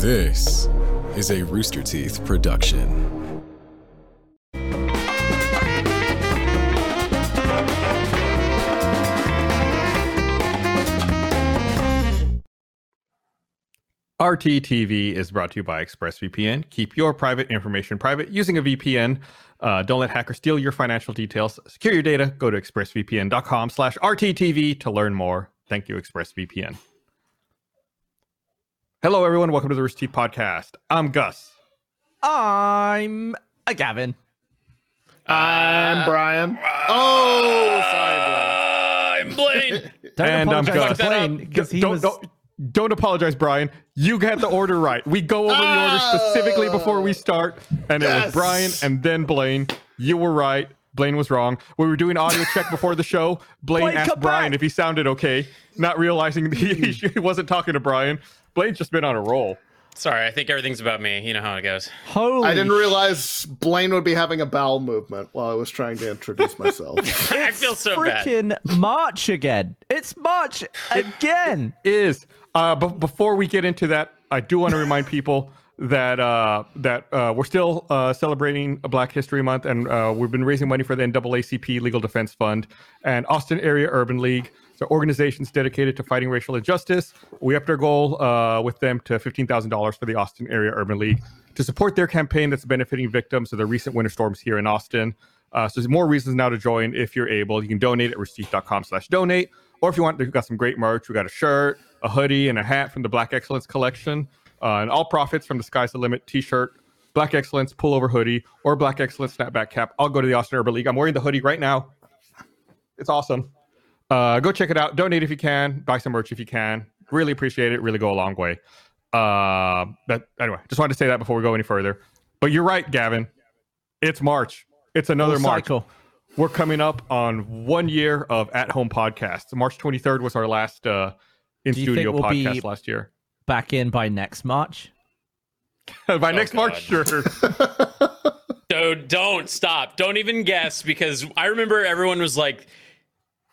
This is a Rooster Teeth production. RTTV is brought to you by ExpressVPN. Keep your private information private using a VPN. Uh, don't let hackers steal your financial details. Secure your data. Go to expressvpn.com slash RTTV to learn more. Thank you, ExpressVPN. Hello, everyone. Welcome to the Rooster Teeth Podcast. I'm Gus. I'm a Gavin. I'm uh, Brian. Uh, oh, sorry, I'm Blaine. Don't And I'm apologize Gus. to Blaine because he don't, was. don't, don't apologize, Brian. You got the order right. We go over the order specifically oh. before we start, and it was Yes. Brian and then Blaine. You were right. Blaine was wrong. We were doing audio check before the show. Blaine, Blaine, asked come Brian back. if he sounded okay, not realizing he, hmm. he wasn't talking to Brian. Blaine's just been on a roll. Sorry, I think everything's about me. You know how it goes. Holy I didn't realize Blaine would be having a bowel movement while I was trying to introduce myself. I feel so bad. freaking March again. It's March again. is. Uh, but before we get into that, I do want to remind people that uh, that uh, we're still uh, celebrating Black History Month, and uh, we've been raising money for the NAACP Legal Defense Fund and Austin Area Urban League. So organizations dedicated to fighting racial injustice. We upped our goal uh, with them to fifteen thousand dollars for the Austin Area Urban League to support their campaign that's benefiting victims of the recent winter storms here in Austin. Uh, so there's more reasons now to join if you're able. You can donate at receipt.com slash donate. Or if you want, we've got some great merch. We got a shirt, a hoodie, and a hat from the Black Excellence collection. Uh, and all profits from the Sky's the Limit t-shirt, Black Excellence pullover hoodie, or Black Excellence snapback cap. I'll go to the Austin Urban League. I'm wearing the hoodie right now. It's awesome. Uh, go check it out. Donate if you can. Buy some merch if you can. Really appreciate it. Really go a long way. Uh, but anyway, just wanted to say that before we go any further. But you're right, Gavin. It's March. It's another Full March. cycle. We're coming up on one year of at home podcasts. March 23rd was our last uh, in Do you think studio we'll be- podcast last year. Back in by next March. By next God. March, sure. Dude, don't stop. Don't even guess because I remember everyone was like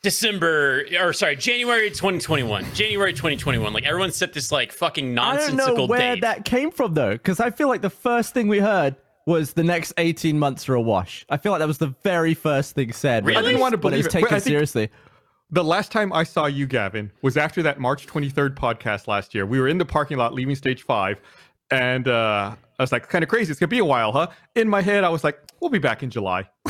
December or sorry, January 2021. January 2021. Like everyone set this like fucking nonsensical I don't know where date. that came from though, because I feel like the first thing we heard was the next 18 months are a wash. I feel like that was the very first thing said. Really? when I didn't wanna when it believe was it, but taken I seriously. the last time I saw you, Gavin, was after that March 23rd podcast last year. We were in the parking lot leaving stage five, and uh, I was like, kind of crazy. It's going to be a while, huh? In my head, I was like, we'll be back in July.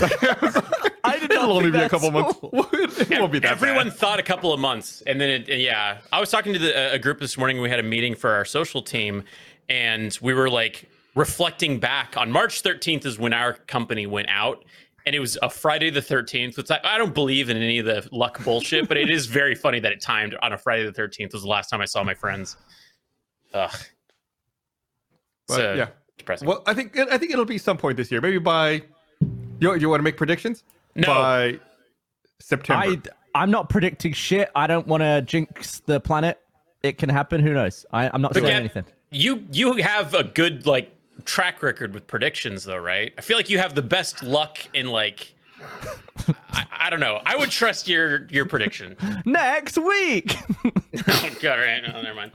I did It'll only be a that's couple months. it won't be that Everyone bad. thought a couple of months, and then it, yeah, I was talking to the, a group this morning. We had a meeting for our social team, and we were like reflecting back on March 13th is when our company went out, and it was a Friday the 13th. Which I, I don't believe in any of the luck bullshit, but it is very funny that it timed on a Friday the 13th was the last time I saw my friends. Ugh, But, So, yeah. depressing. Well, I think I think it'll be some point this year. Maybe by you. You want to make predictions? No. By September. I, I'm not predicting shit. I don't want to jinx the planet. It can happen. Who knows? I, I'm not saying anything. You you have a good like track record with predictions though, right? I feel like you have the best luck in like I, I don't know. I would trust your your prediction. Next week. oh god, right? No, never mind.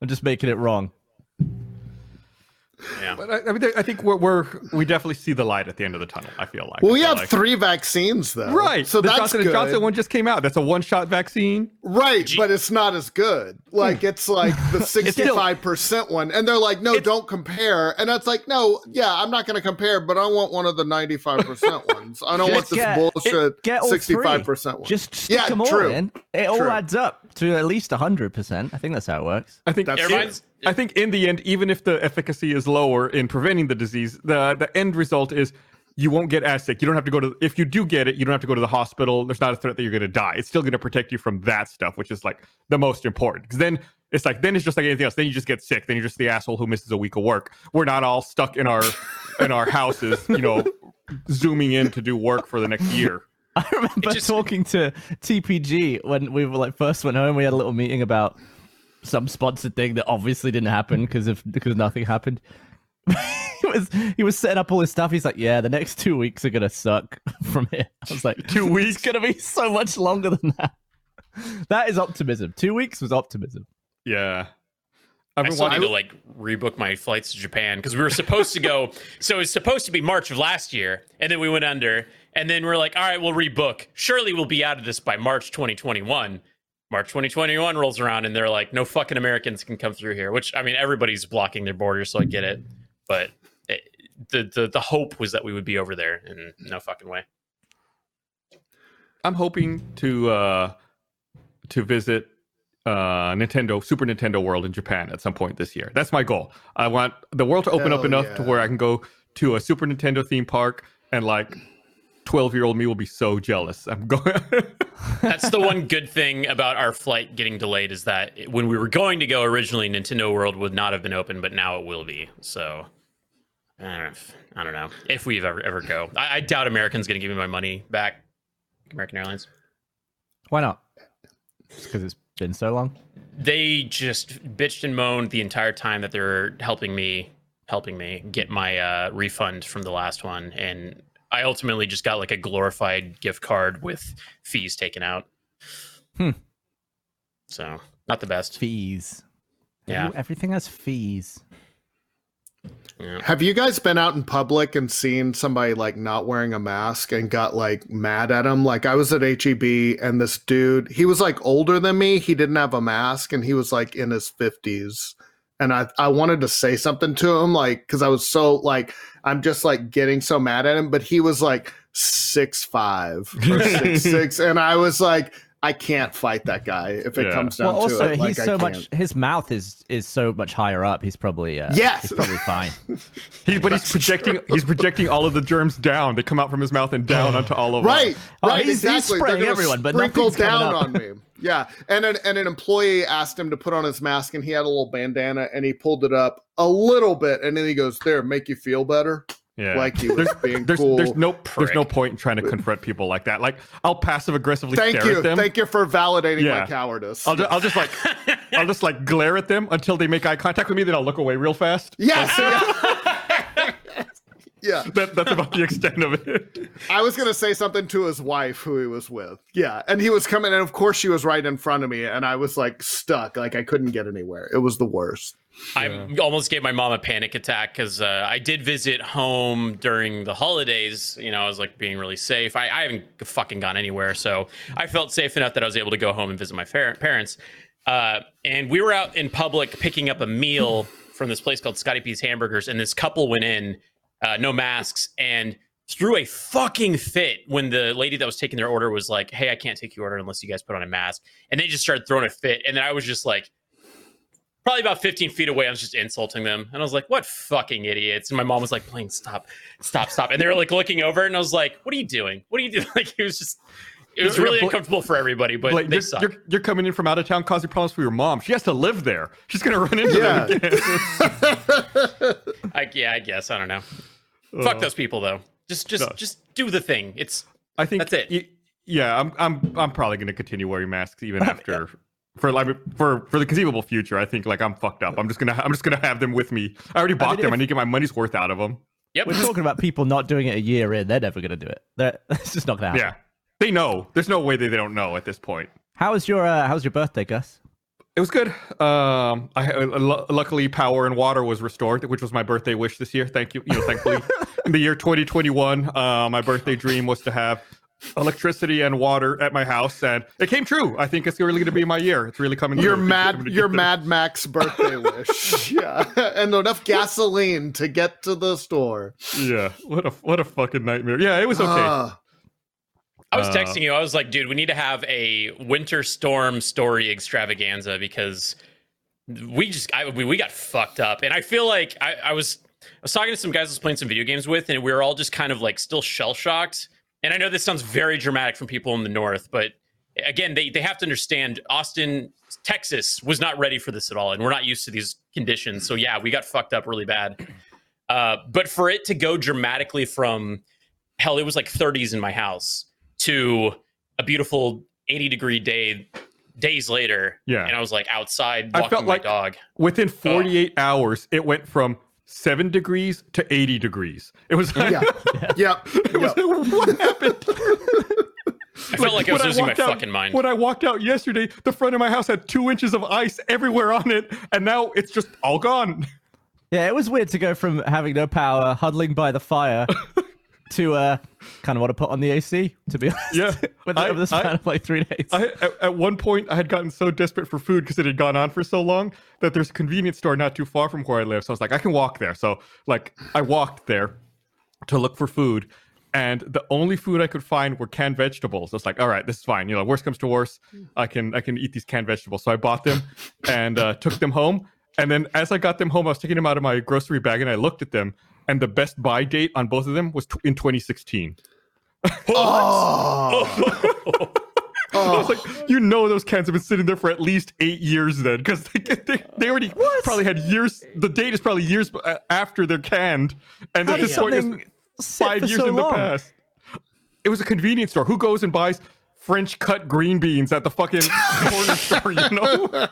I'm just making it wrong. Yeah. But I, I mean, I think we're, we're we definitely see the light at the end of the tunnel. I feel like. well, we have like. three vaccines though, Right. So the that's Johnson good. and Johnson one just came out. That's a one-shot vaccine. right, but it's not as good. Like hmm. it's like the sixty-five percent one, and they're like, no, don't compare. And that's like, no, yeah, I'm not going to compare, but I want one of the ninety-five percent ones. I don't want Just this get- bullshit sixty five percent one. Just stick Yeah, them all true. in. It all adds up to at least 100%. I think that's how it works. I think That's It true. reminds, I think in the end, even if the efficacy is lower in preventing the disease, the the end result is you won't get as sick. You don't have to go to if you do get it, you don't have to go to the hospital. There's not a threat that you're going to die. It's still going to protect you from that stuff, which is like the most important. Because then it's like then it's just like anything else. Then you just get sick. Then you're just the asshole who misses a week of work. We're not all stuck in our in our houses, you know, zooming in to do work for the next year. I remember just- talking to TPG when we were like first went home. We had a little meeting about some sponsored thing that obviously didn't happen because of because nothing happened. he was he was setting up all his stuff. He's like, "Yeah, the next two weeks are gonna suck from here." I was like, Two It's weeks. gonna be so much longer than that." That is optimism. Two weeks was optimism. Yeah. I've I been still need watching. to like rebook my flights to Japan because we were supposed to go. So it was supposed to be March of last year, and then we went under, and then we're like, all right, we'll rebook. Surely we'll be out of this by March 2021. March 2021 rolls around, and they're like, no fucking Americans can come through here. Which I mean, everybody's blocking their borders, so I get it. But it, the the the hope was that we would be over there, and no fucking way. I'm hoping to uh to visit uh Nintendo Super Nintendo World in Japan at some point this year. That's my goal. I want the world to open up Hell enough to where I can go to a Super Nintendo theme park and like 12 year old me will be so jealous. I'm going. That's the one good thing about our flight getting delayed is that when we were going to go originally, Nintendo World would not have been open, but now it will be. So I don't know. If, I don't know if we ever ever go. I, I doubt Americans going to give me my money back. American Airlines. Why not? Because it's been so long. They just bitched and moaned the entire time that they're helping me helping me get my uh, refund from the last one, and I ultimately just got like a glorified gift card with fees taken out. Hmm. So not the best. Fees. Yeah. Every- Everything has fees. Have you guys been out in public and seen somebody like not wearing a mask and got like mad at him? Like I was at HEB and this dude, he was like older than me. He didn't have a mask and he was like in his 50s. And I, I wanted to say something to him, like, because I was so like, I'm just like getting so mad at him, but he was like six five or six six, and I was like, I can't fight that guy if it Yeah. comes down Well, also to it. Like, he's so can't. much. His mouth is is so much higher up. He's probably uh, Yes. He's probably fine. he's but he's projecting he's projecting all of the germs down. They come out from his mouth and down onto all of Right, us. Oh, right, he's- he's exactly. spraying everyone, but sprinkle nothing's coming down up. on me. Yeah, and an and an employee asked him to put on his mask, and he had a little bandana, and he pulled it up a little bit, and then he goes, "There, make you feel better." Yeah. Like he was being There's, cool. there's no there's no point in trying to confront people like that. Like I'll passive aggressively Thank stare you, at them. thank you for validating my cowardice. I'll, ju- I'll just like I'll just like glare at them until they make eye contact with me. Then I'll look away real fast. yes, yeah. yeah. That, that's about the extent of it. I was gonna say something to his wife, who he was with. Yeah, and he was coming, and of course she was right in front of me, and I was like stuck, like I couldn't get anywhere. It was the worst. I almost gave my mom a panic attack because uh, I did visit home during the holidays. You know, I was like being really safe. I, I haven't fucking gone anywhere, so I felt safe enough that I was able to go home and visit my fa- parents. Uh, and we were out in public picking up a meal from this place called Scotty P's Hamburgers, and this couple went in, uh, no masks, and threw a fucking fit when the lady that was taking their order was like, "Hey, I can't take your order unless you guys put on a mask," and they just started throwing a fit, and then I was just like probably about 15 feet away. I was just insulting them. And I was like, what fucking idiots. And my mom was like, Blaine, stop, stop, stop. And they were like looking over and I was like, what are you doing? What are you doing? Like, he was just, it was really Bla- uncomfortable for everybody, but Like they you're, suck. you're, you're coming in from out of town causing problems for your mom. She has to live there. She's gonna run into Yeah. them again. I, yeah, I guess. I don't know. Uh, Fuck those people though. Just, just, No. just do the thing. It's, I think That's it. y- yeah, I'm I'm I'm probably gonna continue wearing masks even after for like for for the conceivable future. I think like I'm fucked up. I'm just gonna I'm just gonna have them with me. I already bought mean, them. I need to get my money's worth out of them. yep. We're talking about people not doing it a year in. They're never going to do it. They're, it's just not going to happen. Yeah, they know. There's no way that they don't know at this point. How was your uh, How was your birthday, Gus? It was good. Um, I uh, lu- luckily power and water was restored, which was my birthday wish this year. Thank you. You know, thankfully, in the year 2021, uh, my birthday dream was to have electricity and water at my house, and it came true. I think it's really going to be my year. It's really coming. Your true. I'm mad, your get the- Mad Max birthday wish, yeah, and enough gasoline to get to the store. Yeah, what a what a fucking nightmare. Yeah, it was okay. Ah. I was Uh, texting you. I was like, dude, we need to have a winter storm story extravaganza because we just I, we, we got fucked up. And I feel like I, I was I was talking to some guys I was playing some video games with, and we were all just kind of like still shell shocked. And I know this sounds very dramatic from people in the north, but again, they they have to understand Austin, Texas was not ready for this at all, and we're not used to these conditions. So yeah, we got fucked up really bad. Uh, but for it to go dramatically from hell, it was like 30s in my house to a beautiful 80 degree day days later. Yeah. And I was like outside I walking felt my like- dog. Within uh, 48 hours, it went from seven degrees to 80 degrees. It was like, Yeah. Yep. it was yep. like, what happened? I felt like I was when losing my walked out- fucking mind. When I walked out yesterday, the front of my house had two inches of ice everywhere on it, and now it's just all gone. Yeah, it was weird to go from having no power, huddling by the fire, to uh, kind of want to put on the AC. To be honest, Yeah, with I- over the span I- of like three days. I, at, at one point, I had gotten so desperate for food because it had gone on for so long that there's a convenience store not too far from where I live. So I was like, I can walk there. So like, I walked there to look for food, and the only food I could find were canned vegetables. I was like, all right, this is fine. You know, worst comes to worst, I can I can eat these canned vegetables. So I bought them and uh, took them home. And then as I got them home, I was taking them out of my grocery bag, and I looked at them, and the best buy date on both of them was tw- in 2016. Oh. I was like, you know, those cans have been sitting there for at least eight years then, because they, they, they already probably had years. The date is probably years uh, after they're canned, and How at this point, it's five years so in the past. It was a convenience store. Who goes and buys French cut green beans at the fucking corner store? You know,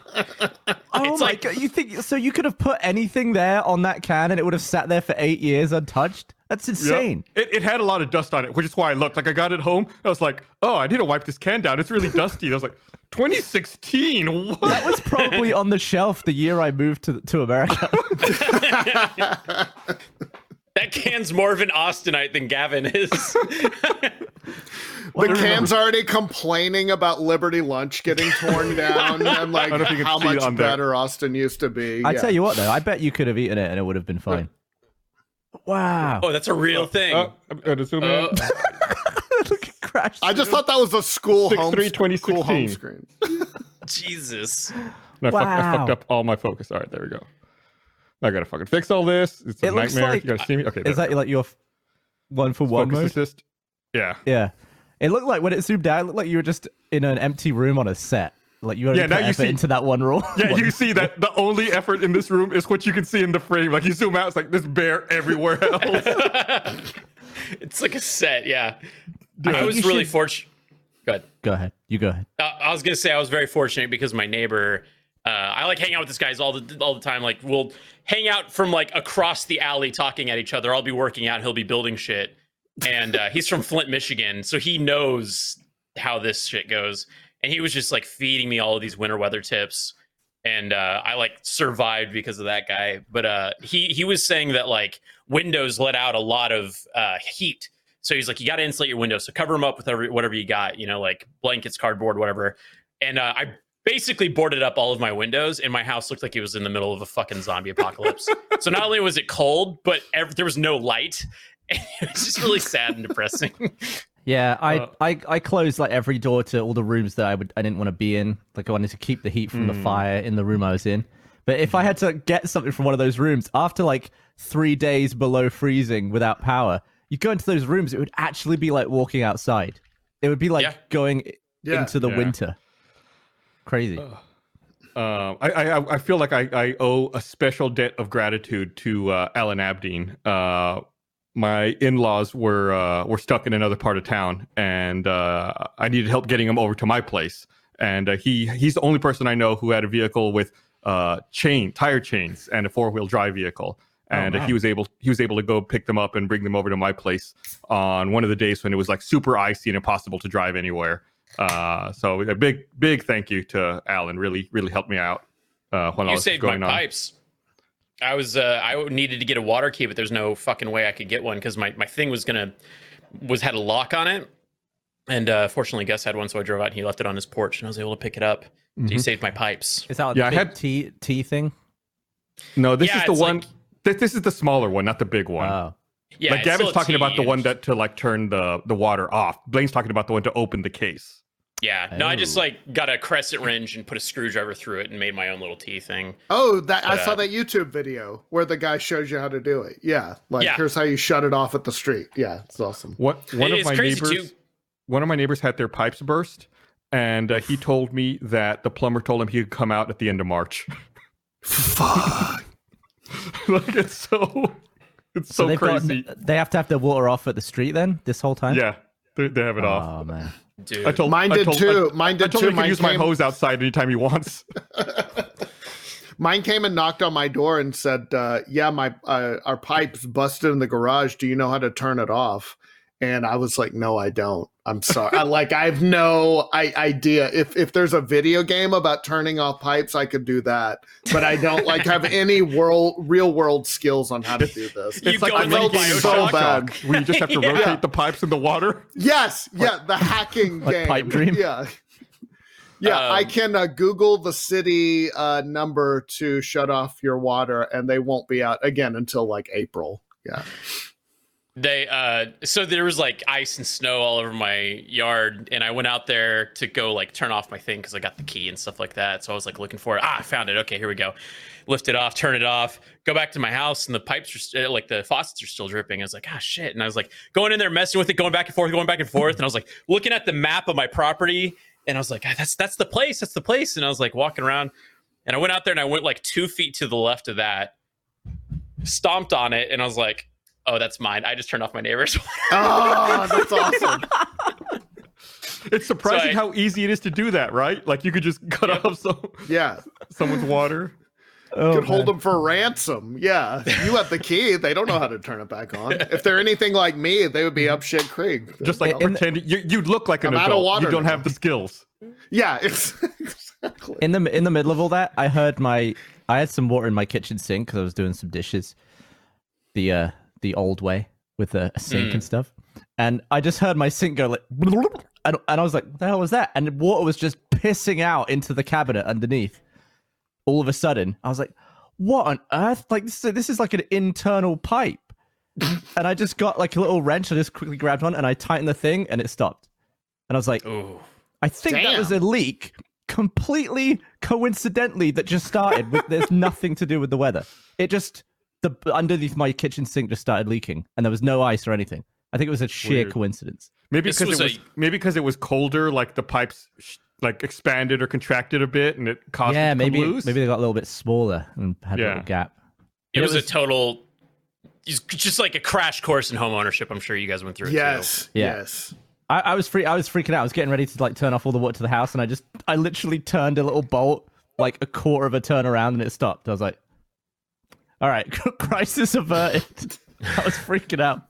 Oh It's my like- god! You think so? You could have put anything there on that can, and it would have sat there for eight years untouched. That's Yeah. insane. It, it had a lot of dust on it, which is why I looked. Like I got it home, I was like, oh, I need to wipe this can down. It's really dusty. I was like, 2016. What? That was probably on the shelf the year I moved to to America. that can's more of an Austinite than Gavin is. The can's already complaining about Liberty Lunch getting torn down and like I don't know if you can how much on there. better Austin used to be. I Yeah. tell you what, though, I bet you could have eaten it and it would have been fine. Wow! oh, that's a real thing. Uh, I'm gonna zoom in. Uh, Look at Crash. I just thought that was a school home, 6-3-2016. school home screen. Jesus. No, I, fuck- I fucked up all my focus. All right, there we go. I gotta fucking fix all this. It's a It looks nightmare. like- you gotta see me. Okay, Is that like your one for one focus mode? assist? Yeah. Yeah. It looked like when it zoomed out, it looked like you were just in an empty room on a set. Like you only Yeah, put now you effort see- into that one role. Yeah, you see that the only effort in this room is what you can see in the frame. Like you zoom out, it's like this bear everywhere else. It's like a set, yeah. I I was really should- fortunate. Good. Go ahead. You go ahead. Uh, I was gonna say I was very fortunate because my neighbor. Uh, I like hanging out with this guys all the all the time. Like we'll hang out from like across the alley talking at each other. I'll be working out, he'll be building shit, and uh, he's from Flint, Michigan, so he knows how this shit goes. And he was just like feeding me all of these winter weather tips, and uh, I like survived because of that guy. But uh, he he was saying that like windows let out a lot of uh, heat. So he's like, you got to insulate your windows. So cover them up with every, whatever you got, you know, like blankets, cardboard, whatever. And uh, I basically boarded up all of my windows, and my house looked like it was in the middle of a fucking zombie apocalypse. so not only was it cold, but ev- there was no light. it was just really sad and depressing. Yeah, I, Uh, I I closed like every door to all the rooms that I would I didn't want to be in. Like I wanted to keep the heat from Hmm. the fire in the room I was in. But if I had to get something from one of those rooms after like three days below freezing without power, you go into those rooms, it would actually be like walking outside. It would be like Yeah. going Yeah. into the Yeah. winter. Crazy. Um, I, I I feel like I, I owe a special debt of gratitude to uh, Alan Abdeen. Uh, my in-laws were uh, were stuck in another part of town, and uh, I needed help getting them over to my place. And uh, he he's the only person I know who had a vehicle with uh, chain tire chains and a four-wheel drive vehicle. And uh, wow. he was able he was able to go pick them up and bring them over to my place on one of the days when it was like super icy and impossible to drive anywhere. Uh, so a big big thank you to Alan. Really really helped me out uh, when all you this was saved my on. pipes. I was uh, I needed to get a water key, but there's no fucking way I could get one because my, my thing was gonna was had a lock on it, and uh, fortunately Gus had one, so I drove out and he left it on his porch, and I was able to pick it up. So he Mhm. saved my pipes. Is that Yeah, I the big had- T T thing? No, this Yeah, is the one. like- this, this is the smaller one, not the big one. Oh. Yeah, like Gavin's talking about the one that to like turn the the water off. Blaine's talking about the one to open the case. Yeah, no, I just Oh. like got a crescent wrench and put a screwdriver through it and made my own little T thing. Oh, that I But, saw uh, that YouTube video where the guy shows you how to do it. Yeah, like Yeah. here's how you shut it off at the street. Yeah, it's awesome. What one It of my neighbors, too. one of my neighbors had their pipes burst, and uh, he told me that the plumber told him he could come out at the end of March. Fuck. like it's so, it's so, they've crazy. got they have to have their water off at the street then this whole time. yeah, they, they have it off. Oh man. Dude, I told Mine I did told, too. I, Mine I did told too. him he can Mine use my hose outside anytime he wants. Mine came and knocked on my door and said, uh, "Yeah, my uh, our pipes busted in the garage. Do you know how to turn it off?" And I was like, "No, I don't." I'm sorry. I, like I have no I, idea. If if there's a video game about turning off pipes, I could do that. But I don't like have any world real world skills on how to do this. You It's like go a in mini like game in so Bioshock. bad. Bioshock, where you just have to Yeah. rotate the pipes in the water. Yes, yeah, the hacking Like game. Pipe Dream? Yeah. Yeah, I Um, can uh, Google the city uh, number to shut off your water, and they won't be out again until like April. Yeah. They uh so there was like ice and snow all over my yard and I went out there to go like turn off my thing cuz I got the key and stuff like that. So I was like looking for it. Ah, I found it. Okay, here we go. Lift it off, turn it off, go back to my house and the pipes are st- like the faucets are still dripping. I was like, "Ah, shit." And I was like going in there messing with it, going back and forth, going back and forth and I was like looking at the map of my property and I was like, ah, "That's that's the place. That's the place." And I was like walking around and I went out there and I went like 2 feet to the left of that. Stomped on it and I was like, "Oh, that's mine. I just turned off my neighbor's Oh, that's awesome. It's surprising So I- how easy it is to do that, right? Like you could just cut off some, Yeah. someone's water. Oh, could hold them for ransom. Yeah. You have the key. They don't know how to turn it back on. If they're anything like me, they would be up shit creek. Just like In the- pretending you, you look like an I'm out of adult. water you don't now. have the skills. Yeah, exactly. in the in the middle of all that, I heard my I had some water in my kitchen sink because I was doing some dishes, the uh the old way with a, a sink Mm. and stuff, and I just heard my sink go like, and, and I was like, "What the hell was that?" And water was just pissing out into the cabinet underneath. All of a sudden, I was like, "What on earth? Like this? This is like an internal pipe." and I just got like a little wrench. I just quickly grabbed one and I tightened the thing, and it stopped. And I was like, Ooh. I think that was a leak completely coincidentally that just started. With, there's nothing to do with the weather. It just the underneath my kitchen sink just started leaking, and there was no ice or anything. I think it was a sheer Weird. coincidence. Maybe because it was was a- maybe because it was colder, like the pipes sh- like expanded or contracted a bit, and it caused yeah, it to come maybe loose. maybe they got a little bit smaller and had a little gap. It It was, was- a total it's just like a crash course in home ownership. I'm sure you guys went through it too. Yes. Yeah. Yes. I, I was free. I was freaking out. I was getting ready to like turn off all the water to the house, and I just I literally turned a little bolt like a quarter of a turn around, and it stopped. I was like, "All right, crisis averted." I was freaking out.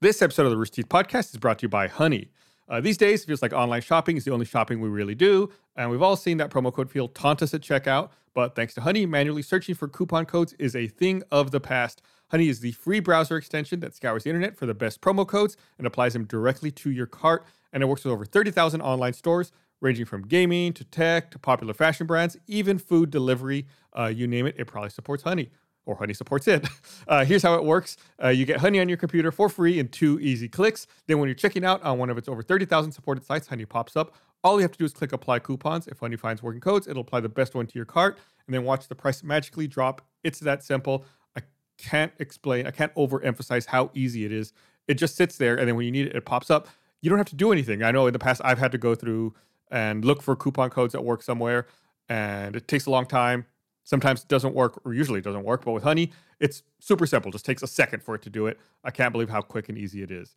This episode of the Rooster Teeth Podcast is brought to you by Honey. Uh, these days, it feels like online shopping is the only shopping we really do, and we've all seen that promo code field taunt us at checkout. But thanks to Honey, manually searching for coupon codes is a thing of the past. Honey is the free browser extension that scours the internet for the best promo codes and applies them directly to your cart. And it works with over 30,000 online stores, ranging from gaming to tech to popular fashion brands, even food delivery. Uh, you name it, it probably supports Honey or Honey supports it. Uh, here's how it works uh, you get Honey on your computer for free in two easy clicks. Then, when you're checking out on one of its over 30,000 supported sites, Honey pops up. All you have to do is click apply coupons. If Honey finds working codes, it'll apply the best one to your cart and then watch the price magically drop. It's that simple. I can't explain, I can't overemphasize how easy it is. It just sits there, and then when you need it, it pops up. You don't have to do anything. I know in the past I've had to go through and look for coupon codes that work somewhere, and it takes a long time. Sometimes it doesn't work, or usually it doesn't work. But with Honey, it's super simple. Just takes a second for it to do it. I can't believe how quick and easy it is.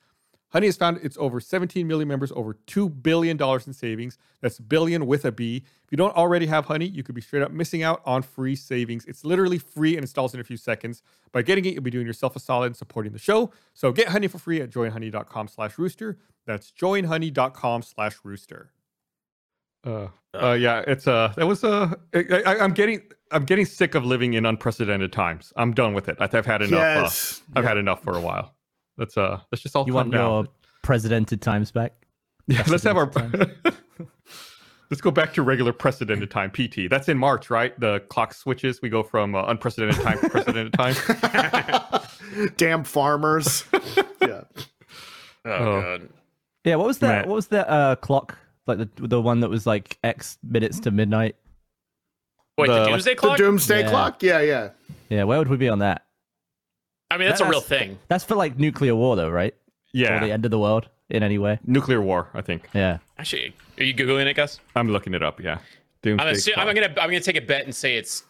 Honey has found its over 17 million members, over $2 billion in savings. That's billion with a B. If you don't already have Honey, you could be straight up missing out on free savings. It's literally free and installs in a few seconds. By getting it, you'll be doing yourself a solid and supporting the show. So get Honey for free at joinhoney.com slash rooster. That's joinhoney.com slash rooster. Uh, uh, yeah, it's uh, that was uh, I, I, I'm getting, I'm getting sick of living in unprecedented times. I'm done with it. I've I've had enough. uh, I've had enough for a while. Let's uh, let's just all You calm want your down. precedented times back? Yeah, let's have our. let's go back to regular precedented time. PT. That's in March, right? The clock switches. We go from uh, unprecedented time to precedented time. Damn farmers. yeah. Oh, Oh. god. Yeah. What was that? Matt. What was that uh, clock? Like the the one that was like X minutes to midnight. Wait, the, The- doomsday The clock? doomsday Yeah. clock? Yeah, yeah. Yeah. Where would we be on that? I mean, that's a real thing. That's for like nuclear war, though, right? Or the end of the world in any way. nuclear war. I think Yeah. Actually, are you googling it, Gus? I'm looking it up. Yeah, I'm, doomsday. assu- I'm gonna I'm gonna take a bet and say it's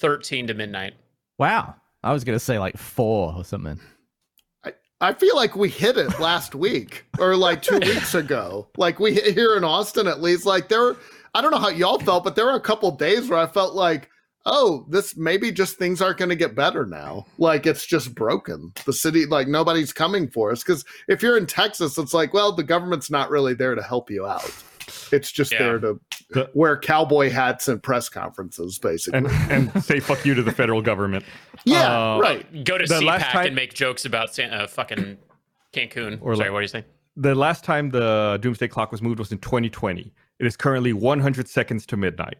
13 to midnight. Wow. I was gonna say like four or something. I feel like we hit it last week or like two weeks ago. Like we here in Austin, at least. Like there, were, I don't know how y'all felt, but there were a couple days where I felt like oh, this maybe just things aren't going to get better now. Like it's just broken. The city, like nobody's coming for us. Because if you're in Texas, it's like, well, the government's not really there to help you out. It's just Yeah. there to The- wear cowboy hats and press conferences, basically. and and say fuck you to the federal government. yeah, uh, right. Go to The last CPAC time- and make jokes about San, uh, fucking Cancun. Or Sorry, like- what are you saying? The last time the doomsday clock was moved was in 2020. It is currently 100 seconds to midnight.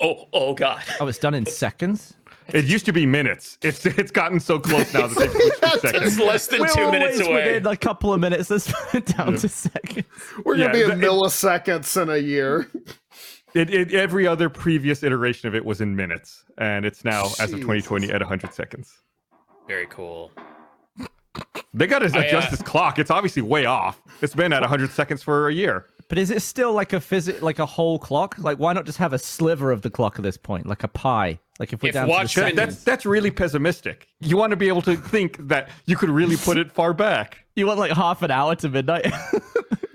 Oh, oh God. Oh, it's done in seconds. It used to be minutes. It's it's gotten so close now that they've switched to It's less than We're two minutes always away. Within a couple of minutes, let's put it down to seconds. We're going to yeah, be in the- it- milliseconds in a year. It, it, every other previous iteration of it was in minutes, and it's now as of 2020 at 100 seconds. Very cool. They got to I, adjust uh, this clock. It's obviously way off. It's been at 100 seconds for a year. But is it still like a physic, like a whole clock? Like, why not just have a sliver of the clock at this point, like a pie? Like if we're If down Watchmen- to the That, seconds. that's that's really pessimistic. You want to be able to think that you could really put it far back. you want like half an hour to midnight.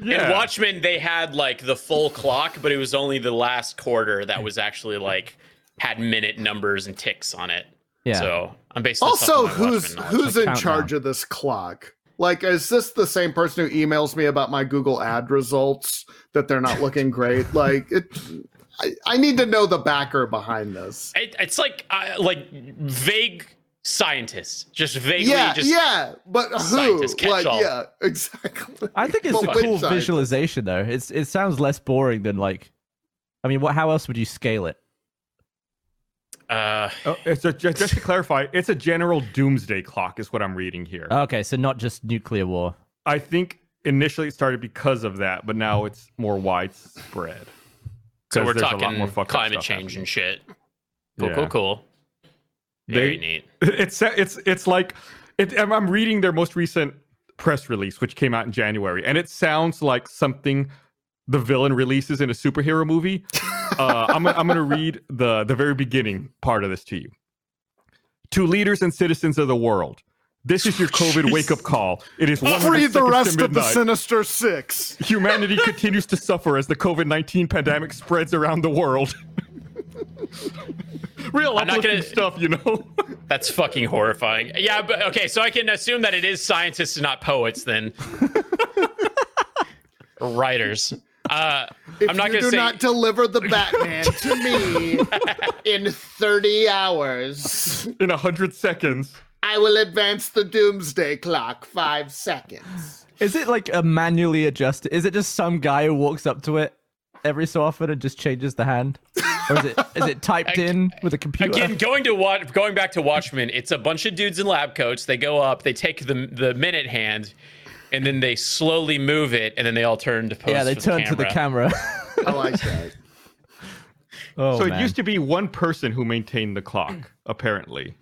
Yeah. In Watchmen, they had like the full clock, but it was only the last quarter that was actually like had minute numbers and ticks on it. yeah. So I'm basically Also, who's who's Like in countdown. charge of this clock? Like, is this the same person who emails me about my Google ad results that they're not looking great? Like, it. I, I need to know the backer behind this. It, it's like uh, like vague scientists, just vaguely. Yeah, just, yeah, but who? Scientists catch Like, all. yeah, exactly. I think it's But a cool side? visualization though. It's it sounds less boring than like. I mean, what? How else would you scale it? Uh, Oh, it's a, just, just to clarify, it's a general doomsday clock, is what I'm reading here. Okay, so not just nuclear war. I think initially it started because of that, but now it's more widespread. So we're there's a lot talking more climate change happening. and shit. Cool, Yeah. cool, cool. They- Very neat. It's it's it's like it, I'm I'm reading their most recent press release, which came out in January, and it sounds like something the villain releases in a superhero movie. Uh, I'm I'm going to read the the very beginning part of this to you. To leaders and citizens of the world, this is your COVID wake up call. It is 100 Free the seconds to rest of the. Sinister Six. Humanity continues to suffer as the COVID 19 pandemic spreads around the world. Real I'm not gonna- stuff, you know? That's fucking horrifying. Yeah, but okay, so I can assume that it is scientists and not poets then. Writers. Uh, If I'm not you do say not deliver the Batman to me in 30 hours, In 100 seconds. I will advance the doomsday clock five seconds. Is it like a manually adjusted? Is it just some guy who walks up to it every so often and just changes the hand, or is it is it typed in with a computer? Again, going to watch, going back to Watchmen, it's a bunch of dudes in lab coats. They go up, they take the the minute hand, and then they slowly move it, and then they all turn to pose. yeah, they for turn to the camera. I like that. oh, so man. it used to be one person who maintained the clock, apparently.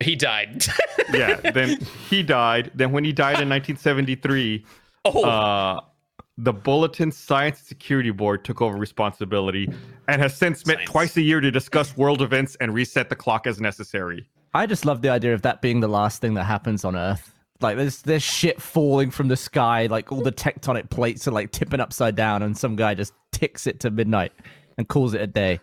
He died. Yeah, then he died. Then when he died in 1973, oh, uh, the Bulletin Science Security Board took over responsibility and has since met Science. twice a year to discuss world events and reset the clock as necessary. I just love the idea of that being the last thing that happens on Earth. Like there's there's shit falling from the sky, like all the tectonic plates are like tipping upside down, and some guy just ticks it to midnight and calls it a day,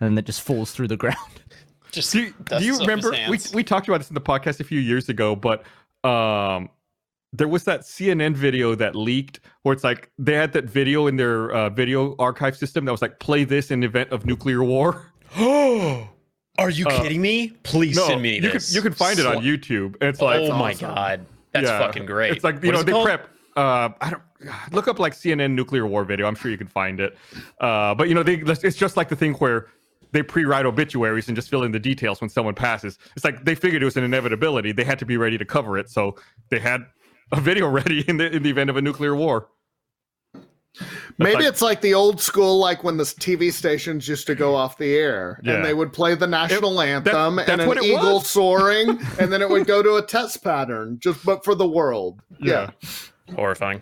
and then it just falls through the ground. just Do you, do you remember we, we talked about this in the podcast a few years ago, but um there was that CNN video that leaked where it's like they had that video in their uh, video archive system that was like play this in event of nuclear war. Are you kidding me? Please No, send me you can you can find it on YouTube. It's like oh my awesome. god, that's yeah, fucking great. It's like you What know they called? prep. Uh, I don't look up like CNN nuclear war video. I'm sure you can find it. Uh, but you know they it's just like the thing where they pre-write obituaries and just fill in the details when someone passes. It's like they figured it was an inevitability. They had to be ready to cover it, so they had a video ready in the in the event of a nuclear war. Maybe like- it's like the old school, like when the TV stations used to go off the air Yeah. and they would play the national anthem that's and an what eagle was. soaring, and then it would go to a test pattern, just but for the world. Yeah. horrifying.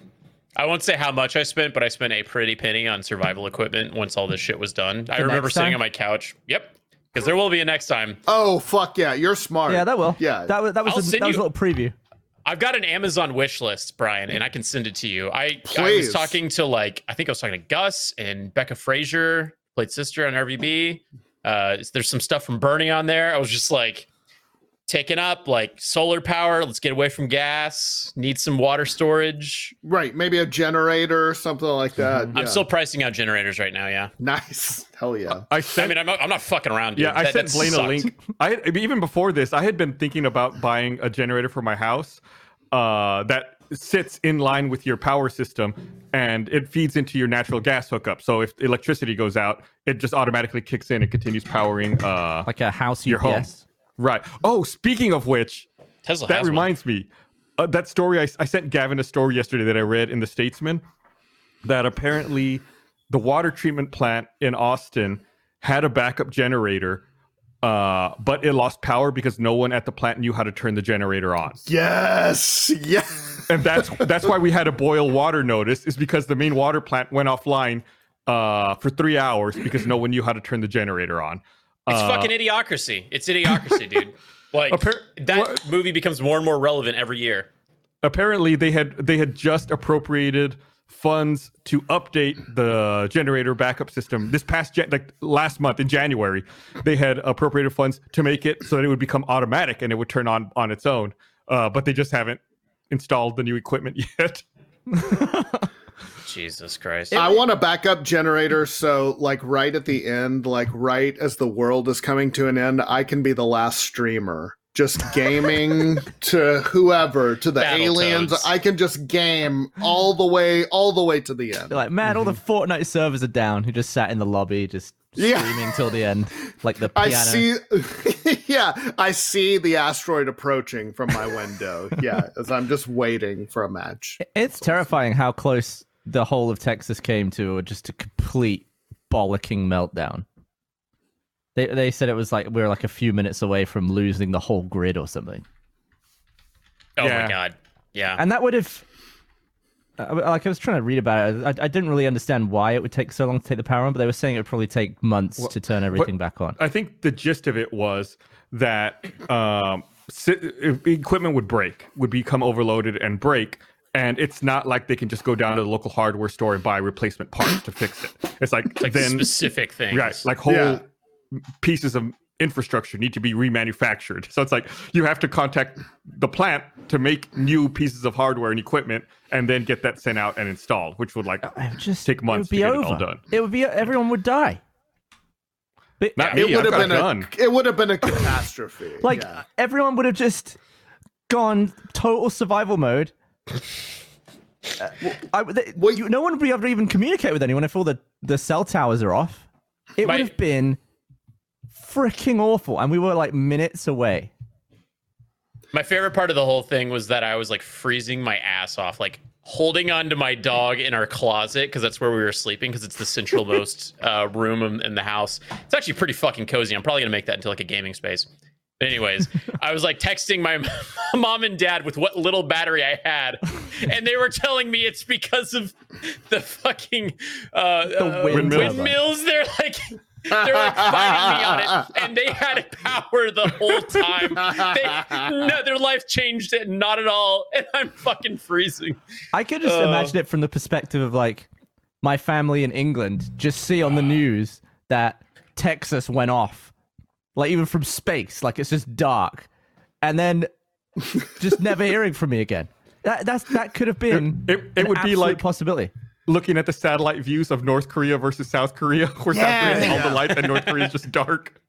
I won't say how much I spent, but I spent a pretty penny on survival equipment once all this shit was done. I remember sitting on my couch. Yep, because there will be a next time. Oh fuck yeah, you're smart. yeah, that will. Yeah. that was that was I'll a, send that was a little preview. I've got an Amazon wish list, Brian, and I can send it to you. I, I was talking to like I think I was talking to Gus and Becca Frazier, played sister on RVB. Uh, there's some stuff from Burnie on there. I was just like taking up like solar power. Let's get away from gas. Need some water storage. Right, maybe a generator or something like that. I'm still pricing out generators right now. Yeah. nice. Hell yeah. I I sent mean, I'm not, I'm not fucking around. Dude. Yeah, I That- sent that Blaine a link. I even before this, I had been thinking about buying a generator for my house uh, that sits in line with your power system, and it feeds into your natural gas hookup. So if electricity goes out, it just automatically kicks in and continues powering. Uh, Like a house Your home. UPS. right. Oh, speaking of which, Tesla that has one. reminds me uh, that story I, I sent Gavin a story yesterday that I read in the Statesman that apparently the water treatment plant in Austin had a backup generator, uh, but it lost power because no one at the plant knew how to turn the generator on. Yes. Yes. And that's that's why we had a boil water notice is because the main water plant went offline uh, for three hours because no one knew how to turn the generator on. It's Uh, fucking idiocracy. It's idiocracy, dude. Like Appar- that what- movie becomes more and more relevant every year. apparently they had they had just appropriated funds to update the generator backup system this past Jan- like last month in January they had appropriated funds to make it so that it would become automatic and it would turn on on its own uh, but they just haven't installed the new equipment yet Jesus Christ. I want a backup generator so like right at the end, like right as the world is coming to an end, I can be the last streamer. Just gaming to whoever, to the aliens. Battletoads. I can just game all the way, all the way to the end. They're like, man, all the mhm. Fortnite servers are down. Who just sat in the lobby, just Yeah. screaming till the end, like the I piano. see, yeah, I see the asteroid approaching from my window. Yeah, as I'm just waiting for a match. It's terrifying how close the whole of Texas came to just a complete bollocking meltdown. They they said it was like we were like a few minutes away from losing the whole grid or something, oh Yeah. my god. Yeah. and that would have. Like I was trying to read about it, I, I didn't really understand why it would take so long to take the power on, but they were saying it would probably take months to turn everything back on. I think the gist of it was that um, si- equipment would break, would become overloaded and break. And it's not like they can just go down to the local hardware store and buy replacement parts to fix it. It's like, like then specific things. right, like whole Yeah. pieces of infrastructure need to be remanufactured. So it's like you have to contact the plant to make new pieces of hardware and equipment, and then get that sent out and installed, which would like oh, It would just take months it would be to get over. it all done. It would be everyone would die. But Not me. It would I've have got a been gun. it would have been a catastrophe. Like yeah. everyone would have just gone total survival mode. Uh, well, I, they, Well, you, no one would be able to even communicate with anyone if all the, the cell towers are off. It My- would have been freaking awful, and we were like minutes away. My favorite part of the whole thing was that I was like freezing my ass off, like holding on to my dog in our closet because that's where we were sleeping because it's the centralmost uh, room in, in the house. It's actually pretty fucking cozy. I'm probably gonna make that into like a gaming space. But anyways, I was like texting my mom and dad with what little battery I had, and they were telling me it's because of the fucking uh, uh, wind windmills. They're like. They're like fighting me on it, and they had power the whole time. They, no, their life changed it, not at all, and I'm fucking freezing. I could just Uh. imagine it from the perspective of like my family in England just see on the news that Texas went off, like even from space, like it's just dark, and then just never hearing from me again. That that's that could have been It- it an would be like- possibility. looking at the satellite views of North Korea versus South Korea, where South Korea has all the lights and North Korea is just dark.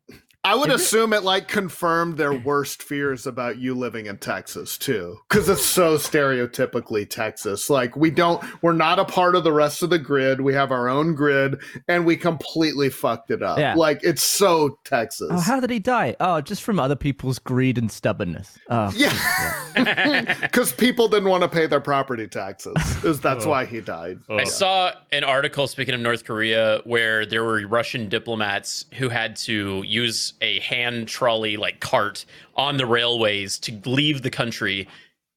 I would assume it like confirmed their worst fears about you living in Texas too, because it's so stereotypically Texas. Like we don't, we're not a part of the rest of the grid. We have our own grid, and we completely fucked it up. Yeah. Like it's so Texas. Oh, how did he die? Oh, just from other people's greed and stubbornness. Oh, yeah, because people didn't want to pay their property taxes. Is that's oh. why he died. I oh. saw an article speaking of North Korea where there were Russian diplomats who had to use a hand trolley like cart on the railways to leave the country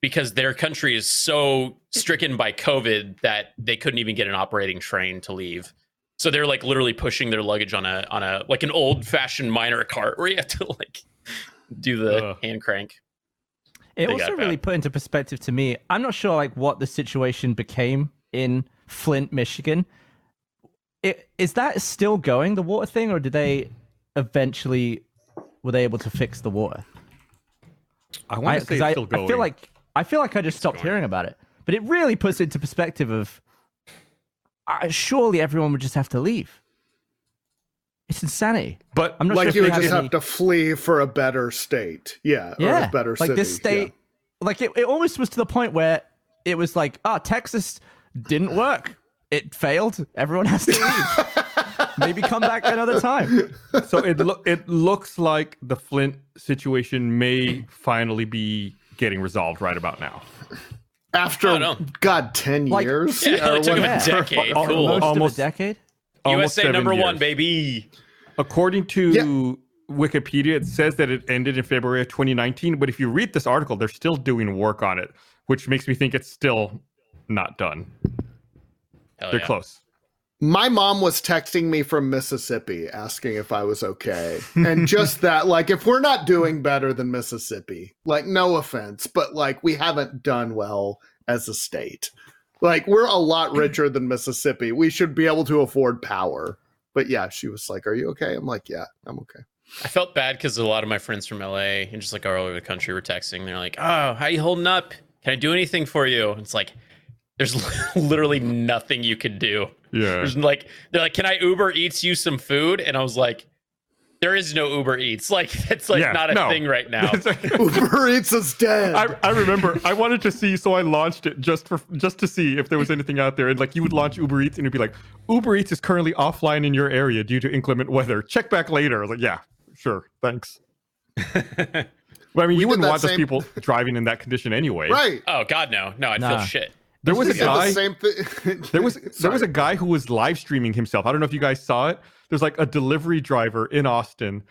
because their country is so stricken by COVID that they couldn't even get an operating train to leave. So they're like literally pushing their luggage on a on a like an old fashioned minor cart where you have to like do the Ugh. hand crank. It They also got really put into perspective to me. I'm not sure like what the situation became in Flint, Michigan. It, is that still going the water thing, or did they eventually were they able to fix the water? I want to say it's I, still going. I feel like I feel like I just stopped hearing about it, but it really puts it into perspective of uh, surely everyone would just have to leave. It's insanity. but I'm not like sure you if would they just have have any- to flee for a better state. Yeah. Or yeah, a better like city. this state, like it, it almost was to the point where it was like, oh, Texas didn't work. It failed. Everyone has to leave. Maybe come back another time. so it lo- it looks like the Flint situation may finally be getting resolved right about now. After. God, 10 Like- years? Yeah, it Or only took him Yeah. a decade. Al- Cool. Most Almost- of a decade. Almost USA seven number one, years. baby. According to Yeah. Wikipedia, it says that it ended in February of 2019. But if you read this article, they're still doing work on it, which makes me think it's still not done. Hell They're yeah. close. My mom was texting me from Mississippi asking if I was okay. And just that, like, if we're not doing better than Mississippi, like, no offense, but like, we haven't done well as a state. Like, we're a lot richer than Mississippi. We should be able to afford power. But yeah, she was like, Are you okay? I'm like, Yeah, I'm okay. I felt bad because a lot of my friends from LA and just like all over the country were texting. They're like, "Oh, how you holding up? Can I do anything for you?" It's like there's literally nothing you could do. Yeah. There's like they're like, "Can I Uber Eats you some food?" And I was like, "There is no Uber Eats. Like it's like Yeah, not a no. thing right now." Like- Uber Eats is dead. I, I remember I wanted to see, so I launched it just for just to see if there was anything out there. And like you would launch Uber Eats, and it'd be like, Uber Eats is currently offline in your area due to inclement weather. Check back later. I was like, yeah, sure, thanks. But I mean, We you wouldn't that want those people driving in that condition anyway. right. oh God, no, no, I'd Nah. feel shit. There was a did the guy. same thing. There was there was a guy who was live streaming himself. I don't know if you guys saw it. There's like a delivery driver in Austin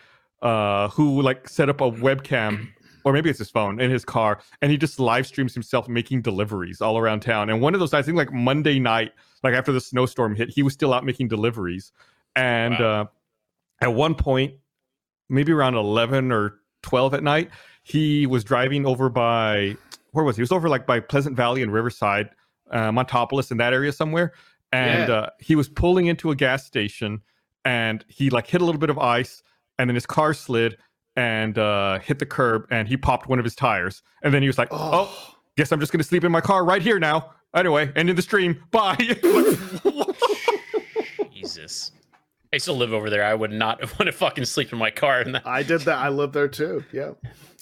uh who like set up a webcam or maybe it's his phone in his car and he just live streams himself making deliveries all around town. And one of those I think like Monday night, like after the snowstorm hit, he was still out making deliveries. And Wow. uh at one point, maybe around 11 or 12 at night, he was driving over by where was he? He was over like by Pleasant Valley and Riverside, uh, Montopolis in that area somewhere. And Yeah. uh, he was pulling into a gas station and he like hit a little bit of ice and then his car slid and uh, hit the curb and he popped one of his tires. And then he was like, oh, Oh. guess I'm just going to sleep in my car right here now. Anyway, end of the stream. Bye. Jesus. I used to live over there. I would not want to fucking sleep in my car. And I did that. I lived there too. Yeah.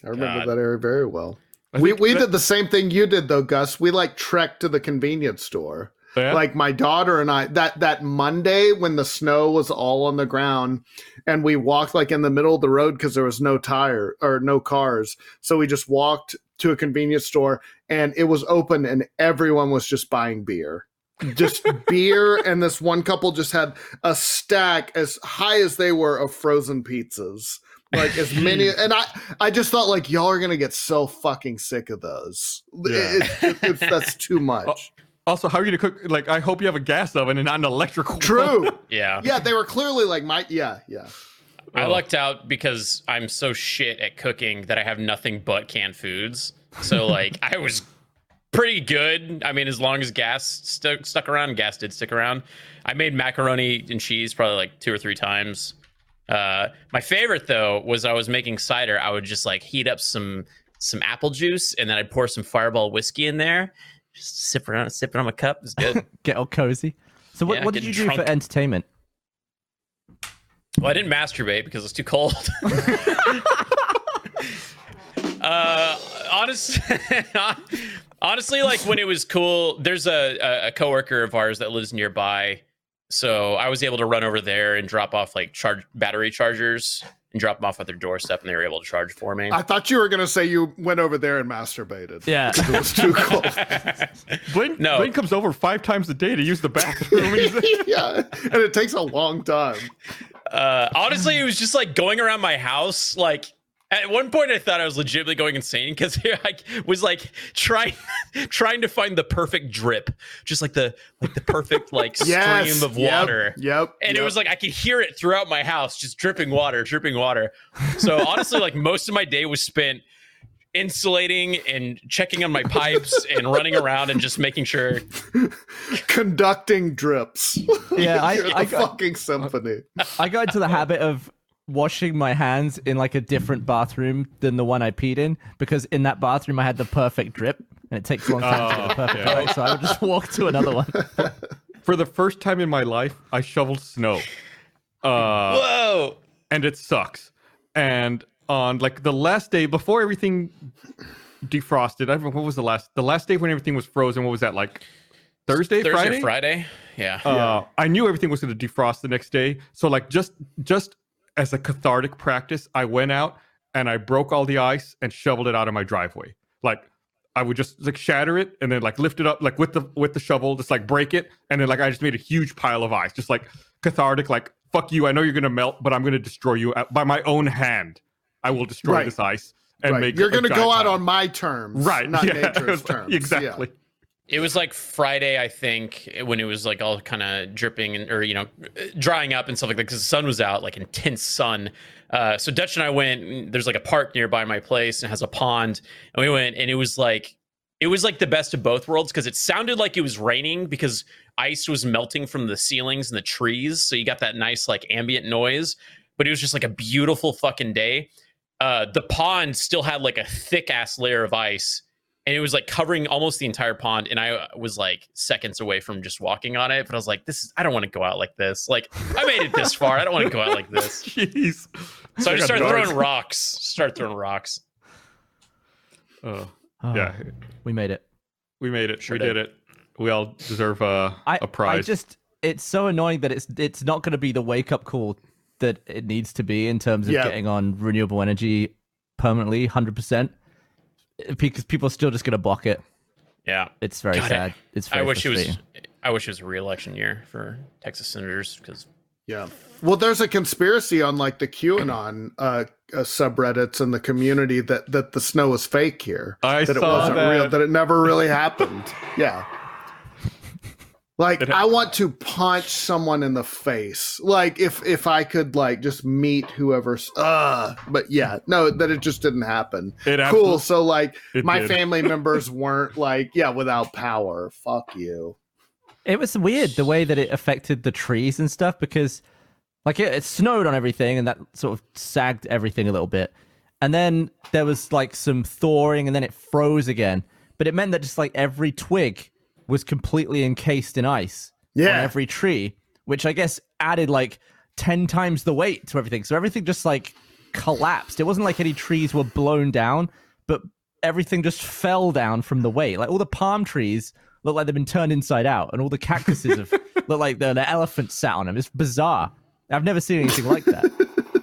I remember God. that area very well. I We we that- did the same thing you did though, Gus. We like trekked to the convenience store. Yeah? Like my daughter and I that that Monday when the snow was all on the ground and we walked like in the middle of the road because there was no tire or no cars. So we just walked to a convenience store and it was open and everyone was just buying beer. Just beer and this one couple just had a stack as high as they were of frozen pizzas. Like as many and I I just thought like y'all are gonna get so fucking sick of those. Yeah. It- it- it's, that's too much. Oh, also, how are you going to cook? Like, I hope you have a gas oven and not an electrical one. True. yeah. yeah, they were clearly like my yeah, yeah. I Oh. lucked out because I'm so shit at cooking that I have nothing but canned foods. So like I was pretty good. I mean, as long as gas stuck stuck around, gas did stick around. I made macaroni and cheese probably like two or three times. Uh, my favorite though was I was making cider. I would just like heat up some some apple juice and then I'd pour some Fireball whiskey in there. Just sip around, sip it on my cup. It's good. Get all cozy. So what, Yeah, what did you do for entertainment? Well, I didn't masturbate because it's too cold. uh, honest, honestly, like when it was cool, there's a, a a coworker of ours that lives nearby, so I was able to run over there and drop off like charge battery chargers and drop them off at their doorstep, and they were able to charge for me. I thought you were gonna say you went over there and masturbated. Yeah. It was too cold. Blaine, No. Blaine comes over five times a day to use the bathroom. Yeah. And it takes a long time. Uh, honestly, it was just like going around my house. Like at one point, I thought I was legitimately going insane because I was like trying trying to find the perfect drip, just like the like the perfect like Yes. stream of water. Yep. And yep. it was like I could hear it throughout my house, just dripping water, dripping water. So honestly, like most of my day was spent insulating and checking on my pipes and running around and just making sure conducting drips. Yeah, I- I got- fucking symphony. I got into the habit of washing my hands in like a different bathroom than the one I peed in because in that bathroom I had the perfect drip and it takes a long time to get the perfect yeah. right, so I would just walk to another one. For the first time in my life, I shoveled snow. Uh, Whoa! and it sucks. And on like the last day before everything defrosted, I don't what was the last the last day when everything was frozen. What was that like? Thursday, Thursday, Friday. Friday. Yeah. Uh, I knew everything was going to defrost the next day. So like just just as a cathartic practice, I went out and I broke all the ice and shoveled it out of my driveway. Like I would just like shatter it and then like lift it up like with the with the shovel, just like break it, and then like I just made a huge pile of ice, just like cathartic, like fuck you. I know you're gonna melt, but I'm gonna destroy you uh, by my own hand. I will destroy Right. this ice and right. make. You're to go out pile. on my terms, right, Not yeah, nature's terms. exactly. It was like Friday, I think, when it was like all kind of dripping and or you know drying up and stuff like that because the sun was out, like intense sun. Uh, so Dutch and I went. There's like a park nearby my place and has a pond, and we went, and it was like it was like the best of both worlds because it sounded like it was raining because ice was melting from the ceilings and the trees, so you got that nice like ambient noise. But it was just like a beautiful fucking day. Uh, the pond still had like a thick ass layer of ice and it was like covering almost the entire pond and i was like seconds away from just walking on it but i was like this is i don't want to go out like this like i made it this far i don't want to go out like this Jeez. so i just got started throwing rocks start throwing rocks Oh, Oh, yeah, we made it. we made it. Sure we did. did it. We all deserve uh, I, a prize. I just it's so annoying that it's it's not going to be the wake up call that it needs to be in terms of Yeah. getting on renewable energy permanently, hundred percent. Because people are still just going to block it. yeah It's very God, sad. It's very i wish it was i wish it was a re-election year for texas senators because Yeah. Well, there's a conspiracy on like the QAnon uh, uh, subreddits and the community that that the snow is fake here. I that it saw wasn't that. real. That it never really happened. Yeah. Like It- I want to punch someone in the face. Like if if I could like just meet whoever's uh but yeah, no, that it just didn't happen. It cool. absolute- So like It my did. family members weren't like, yeah, without power. Fuck you. It was weird the way that it affected the trees and stuff because, like, it, it snowed on everything and that sort of sagged everything a little bit. And then there was like some thawing and then it froze again. But it meant that just like every twig was completely encased in ice on Yeah. every tree, which I guess added like 10 times the weight to everything. So everything just like collapsed. It wasn't like any trees were blown down, but everything just fell down from the weight. Like all the palm trees look like they've been turned inside out, and all the cactuses have look like the, the elephant sat on them. It's bizarre. I've never seen anything like that.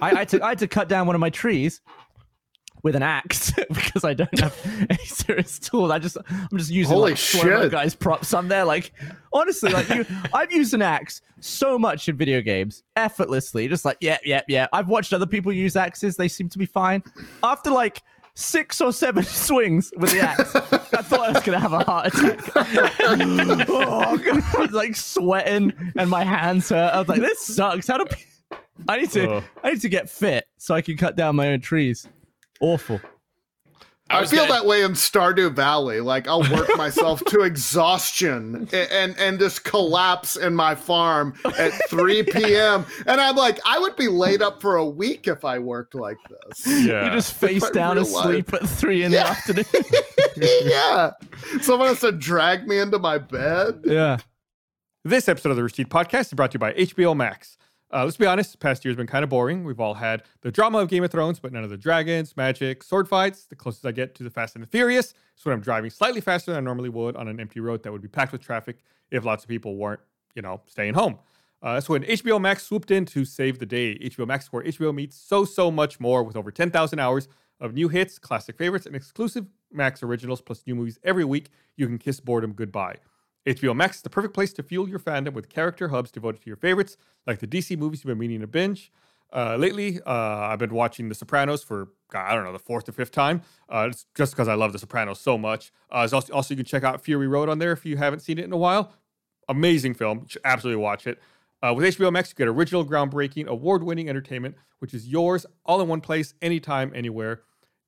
I, I, had to, I had to cut down one of my trees with an axe because I don't have any serious tools. I just I'm just using Holy like slow-mo shit. guys props. I'm there like honestly like you, I've used an axe so much in video games effortlessly. Just like yeah yeah yeah. I've watched other people use axes. They seem to be fine. After like six or seven swings with the axe, I thought I was gonna have a heart attack. oh, God. I was like sweating and my hands hurt. I was like, this sucks. How do I need to Ugh. I need to get fit so I can cut down my own trees. Awful. I, was feel gonna- that way in Stardew Valley. Like I'll work myself to exhaustion and, and and just collapse in my farm at 3 p.m. And I'm like, I would be laid up for a week if I worked like this. yeah. You just face down real asleep at three in Yeah. the afternoon. yeah. Someone has to drag me into my bed. yeah. This episode of the Rooster Teeth Podcast is brought to you by HBO Max. Uh, let's be honest, past year's been kind of boring. We've all had the drama of Game of Thrones, but none of the dragons, magic, sword fights. The closest I get to the Fast and the Furious is when I'm driving slightly faster than I normally would on an empty road that would be packed with traffic if lots of people weren't, you know, staying home. Uh, that's when HBO Max swooped in to save the day. HBO Max, where HBO meets so, so much more with over 10,000 hours of new hits, classic favorites, and exclusive Max originals, plus new movies every week. You can kiss boredom goodbye. HBO Max is the perfect place to fuel your fandom with character hubs devoted to your favorites, like the DC movies you've been meaning to binge. Uh, lately, uh, I've been watching The Sopranos for, I don't know, the fourth or fifth time. Uh, it's just because I love The Sopranos so much. Uh, also, also, you can check out Fury Road on there if you haven't seen it in a while. Amazing film. You should absolutely watch it. Uh, with HBO Max, you get original, groundbreaking, award winning entertainment, which is yours all in one place, anytime, anywhere.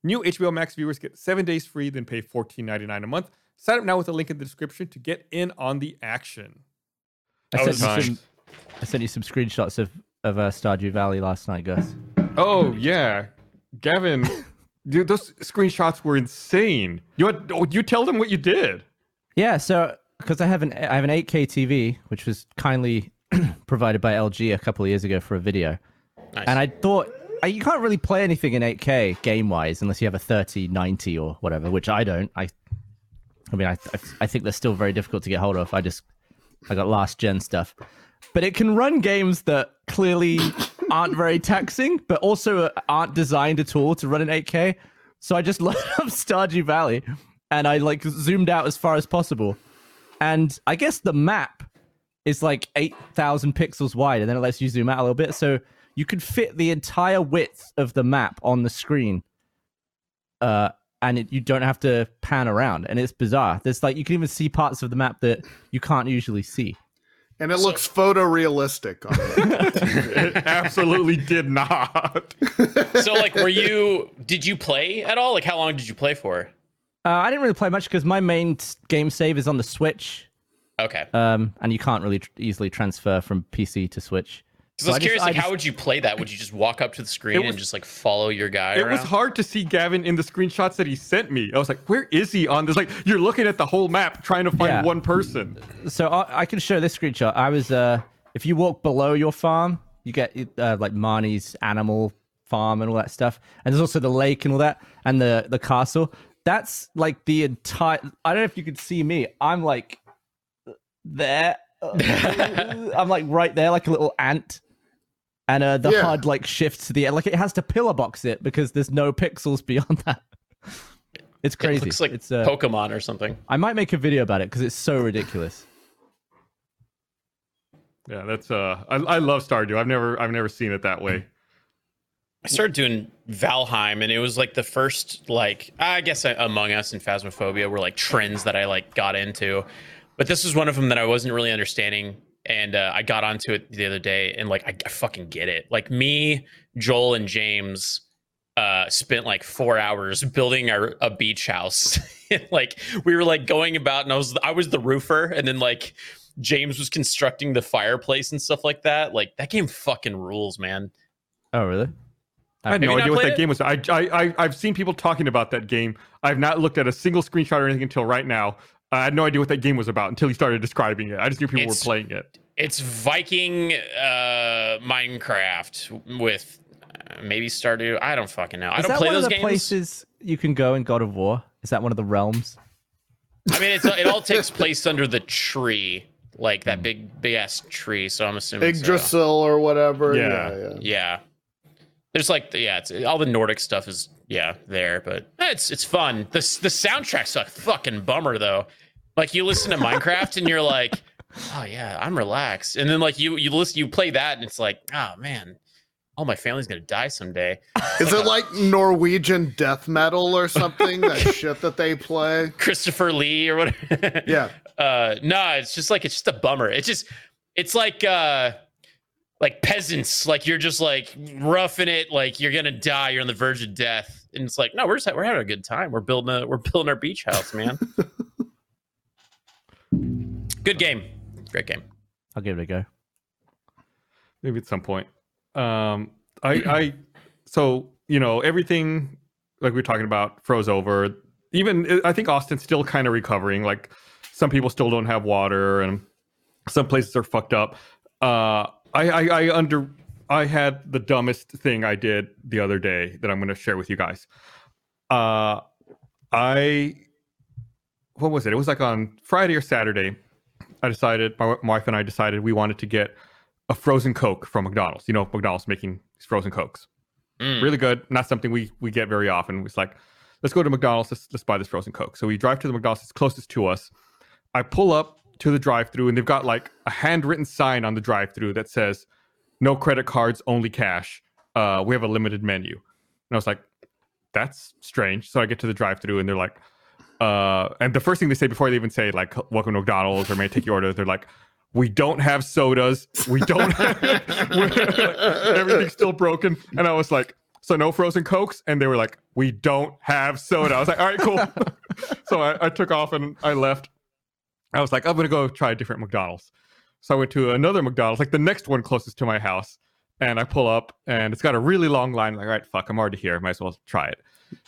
New HBO Max viewers get seven days free, then pay $14.99 a month. Sign up now with a link in the description to get in on the action. I sent, you some, I sent you some screenshots of, of uh, Stardew Valley last night, Gus. Oh yeah, Gavin, dude, those screenshots were insane. You had, oh, you tell them what you did. Yeah, so because I have an I have an 8K TV, which was kindly provided by LG a couple of years ago for a video, Nice. and I thought uh, you can't really play anything in 8K game wise unless you have a 3090 or whatever, which I don't. I, I mean, I I, I think they're still very difficult to get hold of. I just I got last gen stuff, but it can run games that clearly aren't very taxing, but also uh, aren't designed at all to run in 8K. So I just loaded up Stardew Valley, and I like zoomed out as far as possible, and I guess the map is like 8,000 pixels wide, and then it lets you zoom out a little bit. So you could fit the entire width of the map on the screen. Uh, and it, you don't have to pan around. And it's bizarre. There's like, you can even see parts of the map that you can't usually see. And it looks photorealistic it. It absolutely did not. so like were you did you play at all? Like how long did you play for? Uh, I didn't really play much because my main game save is on the Switch. Okay. Um, and you can't really tr- easily transfer from PC to Switch. Because I was I just- curious, I like, how just- would you play that? Would you just walk up to the screen was- and just like follow your guy It around? was hard to see Gavin in the screenshots that he sent me. I was like, where is he on this? Like, you're looking at the whole map trying to find Yeah. one person. so I, I can show this screenshot. I was uh, if you walk below your farm, you get uh, like Marnie's animal farm and all that stuff, and there's also the lake and all that, and the the castle. That's like the entire. I don't know if you could see me. I'm like there. I'm like right there, like a little ant. And uh, the Yeah. HUD like shifts to the end, like it has to pillar box it because there's no pixels beyond that. It's crazy. It looks like it's uh, Pokemon or something. I might make a video about it because it's so ridiculous. Yeah, that's uh, I, I love Stardew. I've never, I've never seen it that way. I started doing Valheim, and it was like the first like I guess uh, Among Us and Phasmophobia were like trends that I like got into, but this was one of them that I wasn't really understanding, and uh, I got onto it the other day, and like I, I fucking get it. Like me, Joel, and James uh, spent like four hours building our a beach house. Like we were like going about, and I was I was the roofer, and then like James was constructing the fireplace and stuff like that. Like that game fucking rules, man. Oh, really? I had Have no idea what that it? game was. I, I, I, I've seen people talking about that game. I've not looked at a single screenshot or anything until right now. I had no idea what that game was about until he started describing it. I just knew people It's- were playing it. It's Viking uh Minecraft with uh, maybe Stardew. I don't fucking know. I don't that play one those of the games. places you can go in God of War? Is that one of the realms? I mean, it's it all takes place under the tree, like that big big ass tree. So I'm assuming. so. Yggdrasil or whatever. Yeah. Yeah, yeah. Yeah. There's like yeah, it's all the Nordic stuff is yeah there, but it's it's fun. The the soundtrack's a fucking bummer though. Like you listen to Minecraft and you're like, oh yeah, I'm relaxed, and then like you you listen you play that and it's like, oh man, all my family's gonna die someday. Is it like Norwegian death metal or something? that shit that they play? Christopher Lee or whatever. Yeah. Uh no, it's just like it's just a bummer. It's just it's like uh like peasants, like you're just like roughing it, like you're gonna die, you're on the verge of death. And it's like, no, we're just we're having a good time. We're building a we're building our beach house, man. good game. Great game. I'll give it a go. maybe at some point. Um, I, I, so you know, everything like we are talking about froze over. Even I think Austin's still kind of recovering. Like some people still don't have water, and some places are fucked up. Uh, I, I, I under, I had the dumbest thing I did the other day that I'm going to share with you guys. Uh, I, what was it? It was like on Friday or Saturday. I decided, my wife and I decided we wanted to get a frozen Coke from McDonald's. You know, McDonald's making these frozen Cokes. Mm. Really good. Not something we we get very often. It's like, let's go to McDonald's. Let's, let's buy this frozen Coke. So we drive to the McDonald's that's closest to us. I pull up to the drive-through, and they've got like a handwritten sign on the drive-through that says, "No credit cards, only cash. Uh, we have a limited menu." And I was like, "That's strange." So I get to the drive-through, and they're like, uh, and the first thing they say before they even say like "Welcome to McDonald's" or "May I take your order," they're like, "We don't have sodas. We don't. Have, everything's still broken." And I was like, "So no frozen cokes?" And they were like, "We don't have soda." I was like, "All right, cool." so I, I took off and I left. I was like, "I'm gonna go try a different McDonald's." So I went to another McDonald's, like the next one closest to my house, and I pull up, and it's got a really long line. Like, all right, fuck, I'm already here. Might as well try it.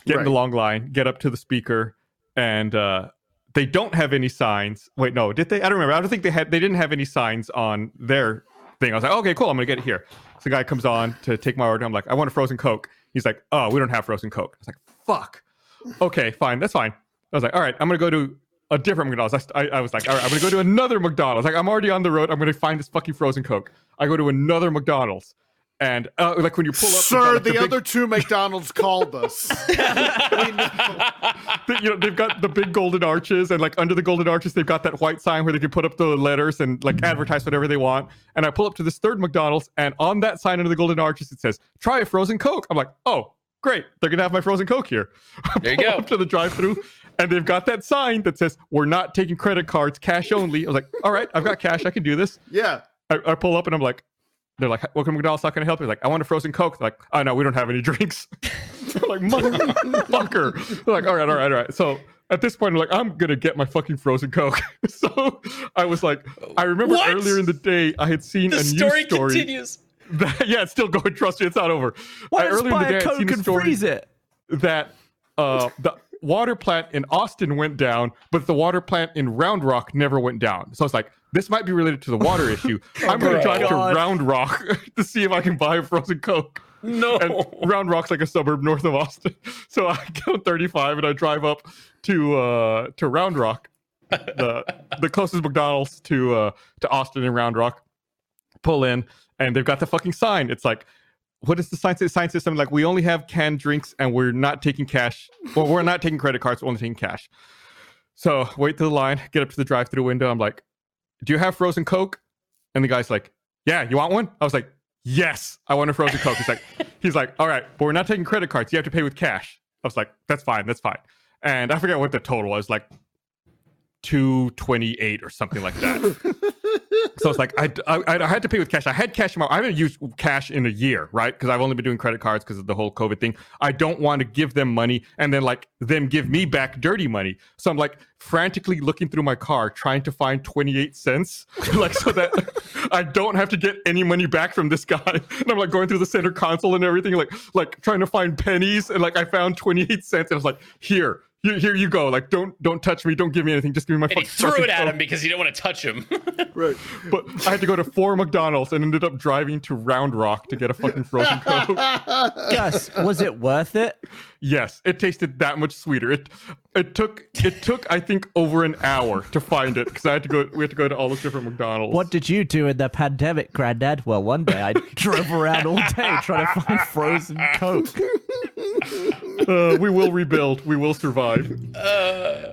Get in the long line, get up to the speaker, and uh, they don't have any signs. Wait, no, did they? I don't remember. I don't think they had. They didn't have any signs on their thing. I was like, okay, cool. I'm gonna get it here. So the guy comes on to take my order. I'm like, I want a frozen Coke. He's like, oh, we don't have frozen Coke. I was like, fuck. Okay, fine, that's fine. I was like, all right, I'm gonna go to a different McDonald's. I, I, I was like, all right, I'm gonna go to another McDonald's. Like, I'm already on the road. I'm gonna find this fucking frozen Coke. I go to another McDonald's, and uh, like when you pull up, they've got, Sir, like, the, big- other two McDonald's called us. the- you know, they've got the big golden arches, and like under the golden arches, they've got that white sign where they can put up the letters and like advertise whatever they want. And I pull up to this third McDonald's, and on that sign under the golden arches, it says, "Try a frozen Coke." I'm like, "Oh, great! They're gonna have my frozen Coke here." I There you pull go. Up to the drive-through, and they've got that sign that says, "We're not taking credit cards, cash only." I was like, "All right, I've got cash. I can do this." yeah. I, I pull up, and I'm like. They're like, welcome to McDonald's. How can I help you? Like, I want a frozen Coke. They're like, oh no, we don't have any drinks. Like, motherfucker. They're like, all right, all right, all right. So at this point, I'm like, I'm gonna get my fucking frozen Coke. so I was like, I remember What? earlier in the day I had seen the a story news story. continues. That, yeah, it's still going. Trust me, it's not over. Why I, not earlier in the day, a I'd Coke seen a and story freeze it? that uh, the water plant in Austin went down, but the water plant in Round Rock never went down. So I was like, this might be related to the water issue. I'm going to drive to Round Rock to see if I can buy a frozen Coke. No. And Round Rock's like a suburb north of Austin. So I on 35 and I drive up to uh, to Round Rock, the the closest McDonald's to uh, to Austin and Round Rock. Pull in, and they've got the fucking sign. It's like, what does the sign say? The sign says something like, "We only have canned drinks, and we're not taking cash. Well, we're not taking credit cards. We're only taking cash." So wait to the line, get up to the drive-through window. I'm like, "Do you have frozen Coke?" And the guy's like, "Yeah, you want one?" I was like, "Yes, I want a frozen Coke." He's like, "He's like, all right, but we're not taking credit cards. You have to pay with cash." I was like, "That's fine, that's fine." And I forget what the total was, like two twenty-eight or something like that. So it's like I, I I had to pay with cash. I had cash in my. I haven't used cash in a year, right? Because I've only been doing credit cards because of the whole COVID thing. I don't want to give them money and then like them give me back dirty money. So I'm like frantically looking through my car trying to find 28 cents, like so that I don't have to get any money back from this guy. And I'm like going through the center console and everything, like like trying to find pennies. And like I found 28 cents and I was like, here. Here, here you go. Like, don't, don't touch me. Don't give me anything. Just give me my. And he threw fucking it at Coke." him because he didn't want to touch him. Right. But I had to go to four McDonald's and ended up driving to Round Rock to get a fucking frozen Coke. Gus, was it worth it? Yes, it tasted that much sweeter. It it took it took I think over an hour to find it because I had to go. We had to go to all those different McDonald's. What did you do in the pandemic, Granddad? Well, one day I drove around all day trying to find frozen Coke. Uh, we will rebuild. We will survive.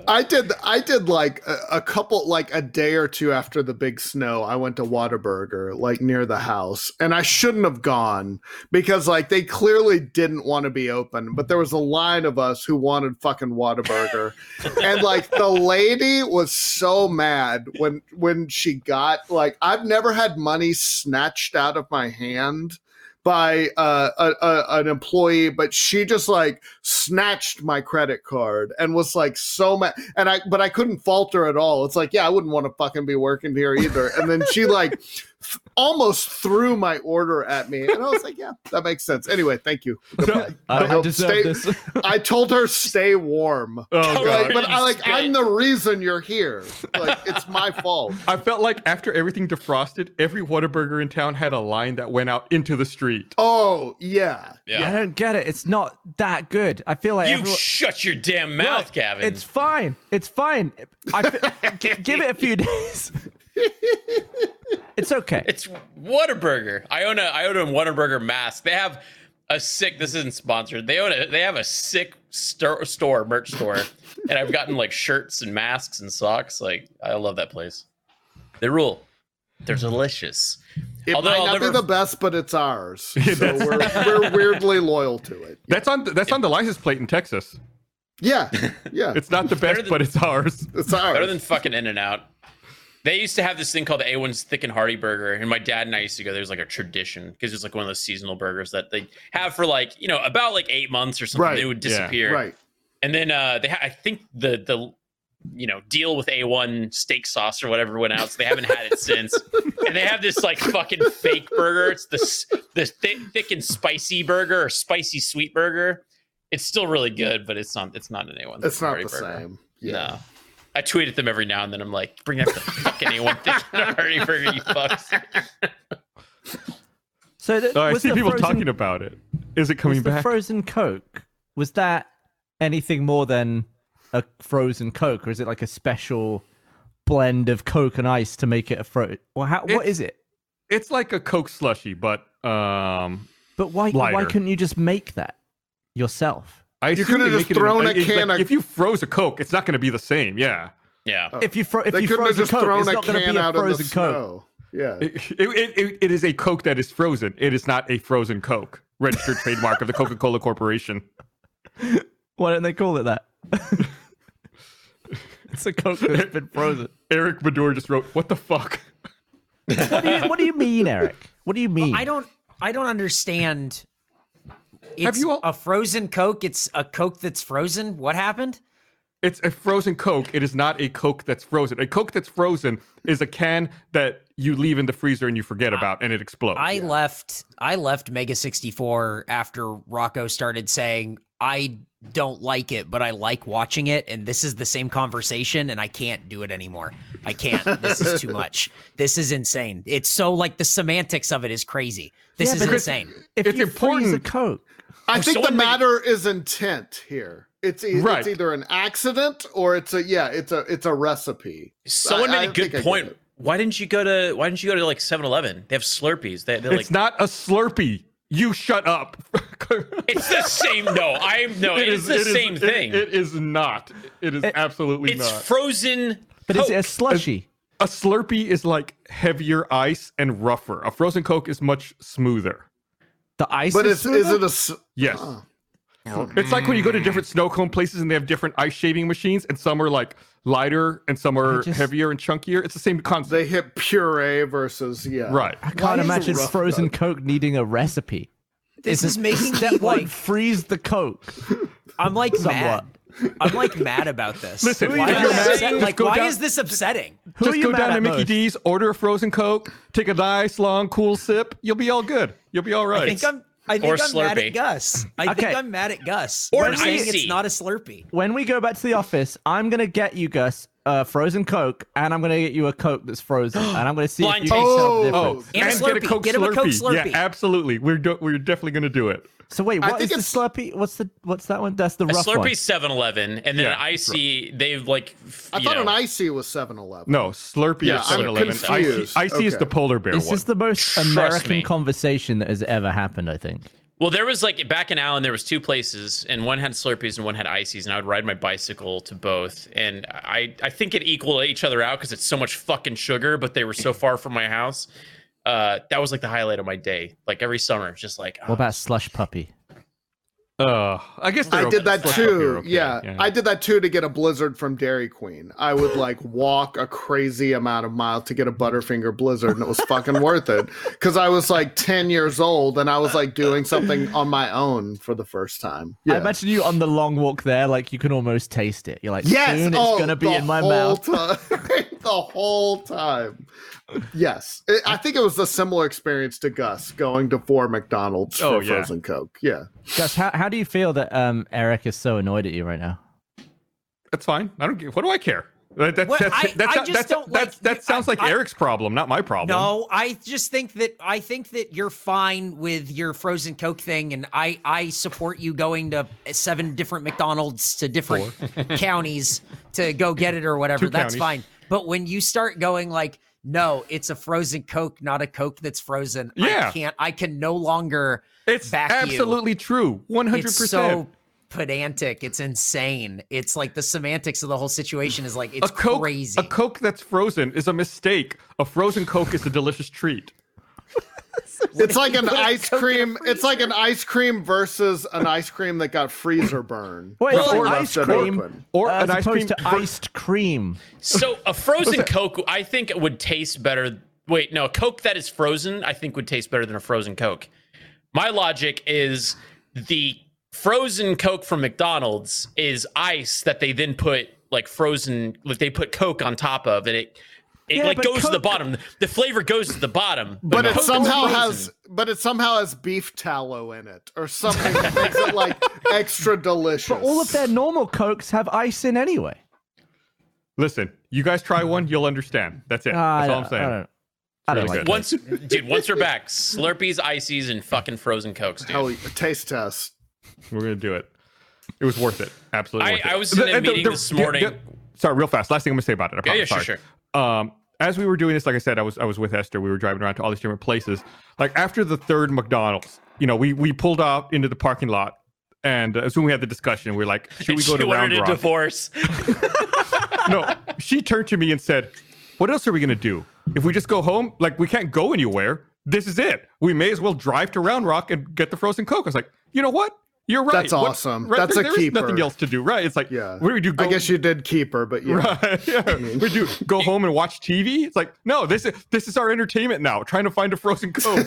I did. I did like a, a couple, like a day or two after the big snow. I went to Whataburger, like near the house, and I shouldn't have gone because, like, they clearly didn't want to be open. But there was a line of us who wanted fucking Whataburger, and like the lady was so mad when when she got like I've never had money snatched out of my hand by uh, a, a, an employee, but she just like snatched my credit card and was like so mad. And I, but I couldn't falter at all. It's like, yeah, I wouldn't want to fucking be working here either. And then she like th- almost threw my order at me, and I was like, yeah, that makes sense. Anyway, thank you. I, I deserve stay- this. I told her stay warm. Oh Like, god. but I like I'm the reason you're here. Like it's my fault. I felt like after everything defrosted, every Whataburger in town had a line that went out into the street. Oh yeah. I yeah. don't get it. It's not that good. I feel like You everyone- shut your damn mouth, Look, Gavin. It's fine. It's fine. I give it a few days. It's okay. It's Whataburger. I own a I own a Whataburger mask. They have a sick. This isn't sponsored. They own a they have a sick store, store merch store, and I've gotten like shirts and masks and socks. Like I love that place. They rule. They're delicious. It Although might I'll not never- be the best, but it's ours. So we're, we're weirdly loyal to it. That's on that's on the license plate in Texas. Yeah, yeah, it's, It's not the best, than- but it's ours. It's ours. Better than fucking In and Out. They used to have this thing called the A1's Thick and Hearty Burger, and my dad and I used to go. There's like a tradition because it's like one of those seasonal burgers that they have for like you know about like eight months or something. Right. They would Yeah. disappear, right. and then uh, they ha- I think the the you know deal with A1 steak sauce or whatever went out, so they haven't had it since. and they have this like fucking fake burger. It's this this thick, thick and spicy burger or spicy sweet burger. It's still really good, but it's not it's not an A1. It's not the burger. same. Yeah. No. I tweet at them every now and then. I'm like, bring out the fucking A1 thick and hearty burger, you fucks. So th- Oh, I see people frozen- talking about it. Is it coming was the back? frozen Coke was that anything more than a frozen Coke, or is it like a special blend of Coke and ice to make it a fro? Well, how, what It's- is it? it's like a Coke slushy, but um, But why why couldn't you just make that yourself? I You could've just make it in- thrown a can like, of- If you froze a Coke, it's not going to be the same. Yeah. Yeah. If you fro- if They you couldn't have froze a just Coke, thrown it's a not going to can be a out in the frozen Coke. snow. Yeah. It, it, it, it is a Coke that is frozen. It is not a frozen Coke. Registered trademark of the Coca Cola Corporation. Why don't they call it that? it's a Coke that's been frozen. Eric Bador just wrote, "What the fuck?" What do you What do you mean, Eric? What do you mean? I don't I don't understand. It's you all- a frozen Coke. It's a Coke that's frozen. What happened? It's a frozen Coke. It is not a Coke that's frozen. A Coke that's frozen is a can that you leave in the freezer and you forget about, and it explodes. I left I left Mega 64 after Rocco started saying I don't like it, but I like watching it, and this is the same conversation, and I can't do it anymore. I can't. This is too much. This is insane. It's so like the semantics of it is crazy. This Yeah, is insane. if it's you freeze a important- Coke, I think the someone make- matter is intent here. It's, e- Right. it's either an accident or it's a yeah, it's a it's a recipe. Someone I- made I a good think I get point. Why didn't you go to Why didn't you go to like 7-Eleven? They have Slurpees. They, they're it's like not a Slurpee. You shut up. it's the same. No, I'm no. It it's is- the it is- same it- thing. it is not. It is absolutely it's not. It's frozen. but is it a Coke. slushy? a Slurpee is like heavier ice and rougher. A frozen Coke is much smoother. The ice, But is it's is it a s- Yes. Oh. It's like when you go to different snow cone places and they have different ice shaving machines, and some are like lighter and some are just- heavier and chunkier. It's the same concept. they hit puree versus yeah. right. I can't is it imagine frozen though? Coke needing a recipe. This is making me Step one: like freeze the Coke. I'm like Somewhat. mad. I'm like mad about this. Listen, why, you're is, mad, this- just like, why down- is this upsetting? Just go down to Mickey most? D's, order a frozen Coke, take a nice, long, cool sip. You'll be all good. You'll be all right. I think I'm. I Or think I'm mad at Gus. I Okay. think I'm mad at Gus. Or for an saying icy. it's not a Slurpee. When we go back to the office, I'm gonna get you, Gus, a frozen Coke, and I'm gonna get you a Coke that's frozen, and I'm gonna see Blind if you can taste. tell the oh, difference. And a get a Coke Get him a Coke Slurpee. Slurpee. Yeah, absolutely. We're do- we're definitely gonna do it. So wait, I what is think the Slurpee? What's the what's that one? That's the A rough one. Slurpee 7-Eleven, and then Yeah, an icy. They've like. I thought know, an icy was 7-Eleven. No, Slurpee Yeah, is I'm 7-Eleven. Icy, confused. Icy is the polar bear This one. is the most Trust American me. conversation that has ever happened. I think. Well, there was like back in Allen, there was two places, and one had Slurpees and one had ices, and I would ride my bicycle to both, and I I think it equaled each other out because it's so much fucking sugar, but they were so far from my house. Uh, that was like the highlight of my day. Like every summer, just like What about slush puppy? Uh, I guess I did okay. that too. Okay, Yeah. I did that too to get a Blizzard from Dairy Queen. I would like walk a crazy amount of miles to get a Butterfinger Blizzard, and it was fucking worth it because I was like ten years old and I was like doing something on my own for the first time. I Yeah. imagine you on the long walk there, like you can almost taste it. You're like, Yes, soon it's oh, gonna be in my mouth. Time. the whole time. Yes, It- I think it was a similar experience to Gus going to four McDonald's Oh, for yeah. frozen Coke. Yeah, Gus, how, how do you feel that um, Eric is so annoyed at you right now? That's fine. I don't. give- What do I care? That, that, Well, that's, I- that's, I just that's, don't that's, like- that sounds like I- Eric's problem, not my problem. No, I just think that I think that you're fine with your frozen Coke thing, and I I support you going to seven different McDonald's to different counties to go get it or whatever. Two That's counties. fine. But when you start going like, no, it's a frozen Coke, not a Coke that's frozen. Yeah. I can't. I can no longer. It's back you. absolutely true. 100%. It's percent. so pedantic. It's insane. It's like the semantics of the whole situation is like it's A Coke, crazy. a Coke that's frozen is a mistake. A frozen Coke is a delicious treat. it's like an ice Coke in a cream. It's like an ice cream versus an ice cream that got freezer burn. Wait, it's before like it ice cream. Or uh, as an ice cream to ver- iced cream. So a frozen Coke, I think it would taste better. Wait, no, a Coke that is frozen, I think would taste better than a frozen Coke. My logic is the frozen Coke from McDonald's is ice that they then put like frozen like they put Coke on top of, and it it Yeah, like but goes to the bottom. The flavor goes to the bottom, But no. it Coke somehow has, but it somehow has beef tallow in it, or something that makes it like extra delicious. But all of their normal cokes have ice in anyway. Listen, you guys try one, you'll understand. That's it. I That's all I'm saying. I don't, I don't really like good. once, dude. Once we're back, Slurpees, ices, and fucking frozen cokes, dude. Hell, yeah, taste test. We're gonna do it. It was worth it. Absolutely. I- worth it. I was in a The- the- meeting the- this morning. the- sorry, real fast. Last thing I'm gonna say about it. I Yeah, yeah, sure, Sorry. Um, as we were doing this, like I said, I was I was with Esther. We were driving around to all these different places. Like after the third McDonald's, you know, we we pulled off into the parking lot, and uh, as soon we had the discussion, we are like, should we go to Round Rock? divorce. no, she turned to me and said, "What else are we gonna do? If we just go home, like we can't go anywhere. This is it. We may as well drive to Round Rock and get the frozen Coke." I was like, "You know what? You're right. That's What- awesome. right, That's there- a there is nothing else to do, right? It's like, Yeah. what do we do? Go, I guess you did keep her, but yeah. Right. Yeah. We do go home and watch TV. It's like, no, this is this is our entertainment now. Trying to find a frozen Coke.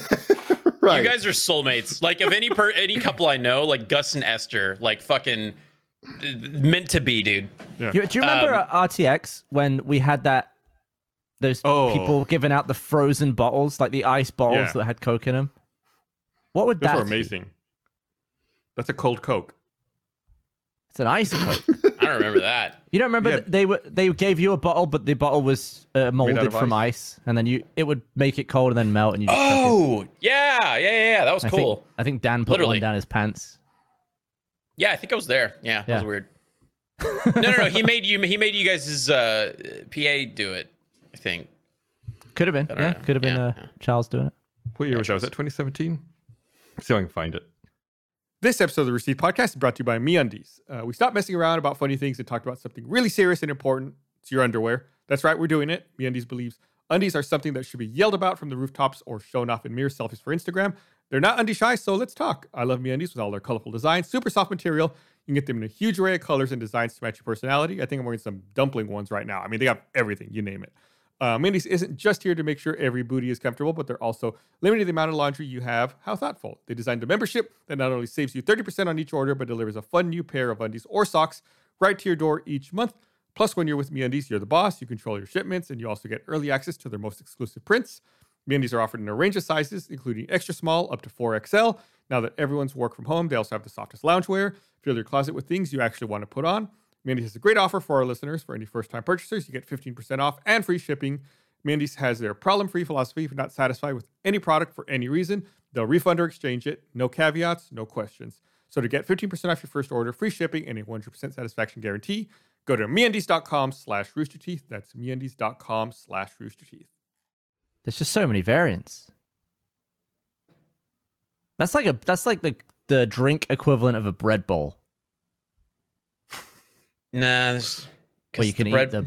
right. You guys are soulmates. Like of any per any couple I know, like Gus and Esther, like fucking meant to be, dude. Do you, do you remember Um, at RTX when we had that? Those Oh. people giving out the frozen bottles, like the ice bottles Yeah. that had Coke in them. What would Those that? are be? amazing. That's a cold Coke. It's an ice Coke. I don't remember that. You don't remember Yeah. th- they were they gave you a bottle, but the bottle was uh, molded of from ice, and then you it would make it cold and then melt, and you. Just chuck it. Oh, yeah, yeah, yeah, yeah. That was I cool. Think, I think Dan put Literally. one down his pants. Yeah, I think I was there. Yeah, that Yeah. was weird. no, no, no. He made you. He made you guys' uh, PA do it. I think. Could have been, don't yeah, know. could have been Yeah, uh, yeah. Charles doing it. What year was that? Was that 2017? See if I can find it. This episode of the Receipt Podcast is brought to you by MeUndies. Uh, we stopped messing around about funny things and talked about something really serious and important. It's your underwear. That's right, we're doing it. MeUndies believes undies are something that should be yelled about from the rooftops or shown off in mirror selfies for Instagram. They're not undie shy, so let's talk. I love MeUndies with all their colorful designs, super soft material. You can get them in a huge array of colors and designs to match your personality. I think I'm wearing some dumpling ones right now. I mean, they got everything, you name it. Uh, MeUndies isn't just here to make sure every booty is comfortable, but they're also limiting the amount of laundry you have. How thoughtful. They designed a membership that not only saves you 30% on each order, but delivers a fun new pair of undies or socks right to your door each month. Plus, when you're with MeUndies, you're the boss. You control your shipments, and you also get early access to their most exclusive prints. MeUndies are offered in a range of sizes, including extra small up to 4XL. Now that everyone's work from home, they also have the softest loungewear. Fill your closet with things you actually want to put on. MeUndies has a great offer for our listeners. For any first-time purchasers, you get 15% off and free shipping. MeUndies has their problem-free philosophy. If you're not satisfied with any product for any reason, they'll refund or exchange it. No caveats, no questions. So to get 15% off your first order, free shipping, and a 100% satisfaction guarantee, go to meundies.com slash roosterteeth. That's meundies.com slash roosterteeth. There's just so many variants. That's like a that's like the the drink equivalent of a bread bowl, Nah, this, where you can eat the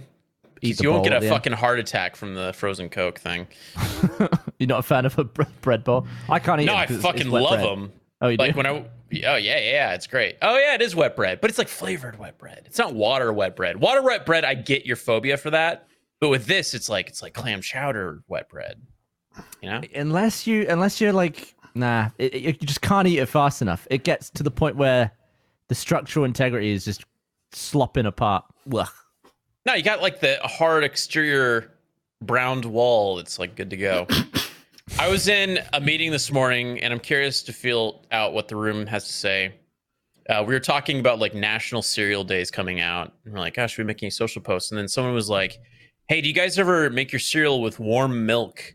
eat the you won't get a end. fucking heart attack from the frozen Coke thing. You're not a fan of a bread bowl? I can't eat. No, I 'cause it's- it's fucking love bread. them. Oh, you like do? when I oh yeah yeah yeah it's great oh yeah it is wet bread but it's like flavored wet bread it's not water wet bread water wet bread I get your phobia for that but with this it's like it's like clam chowder wet bread you know unless you unless you're like nah it, it- you just can't eat it fast enough it gets to the point where the structural integrity is just slopping apart. Ugh. no you got like the hard exterior browned wall it's like good to go. I was in a meeting this morning and I'm curious to feel out what the room has to say. Uh, we were talking about like national cereal days coming out and we're like gosh we making social posts? And then someone was like hey do you guys ever make your cereal with warm milk?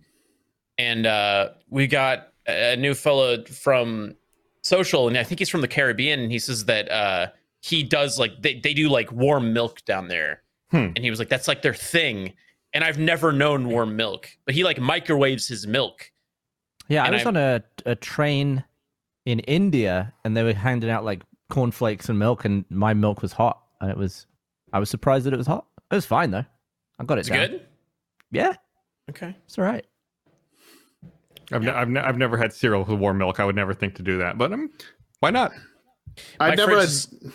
And uh, we got a a new fellow from social and i think he's from the caribbean and he says that uh, he does like they, they do like warm milk down there. Hmm. and he was like that's like their thing. And i've never known warm milk but he like microwaves his milk. Yeah i was I- on a, a train in india and they were handing out like cornflakes and milk and my milk was hot. And it was i was surprised that it was hot. It was fine though. I got it it's down. good? Yeah. Okay. It's all right. I've, ne- I've, ne- I've never had cereal with warm milk. I would never think to do that, but um, why not? I My never had, fridge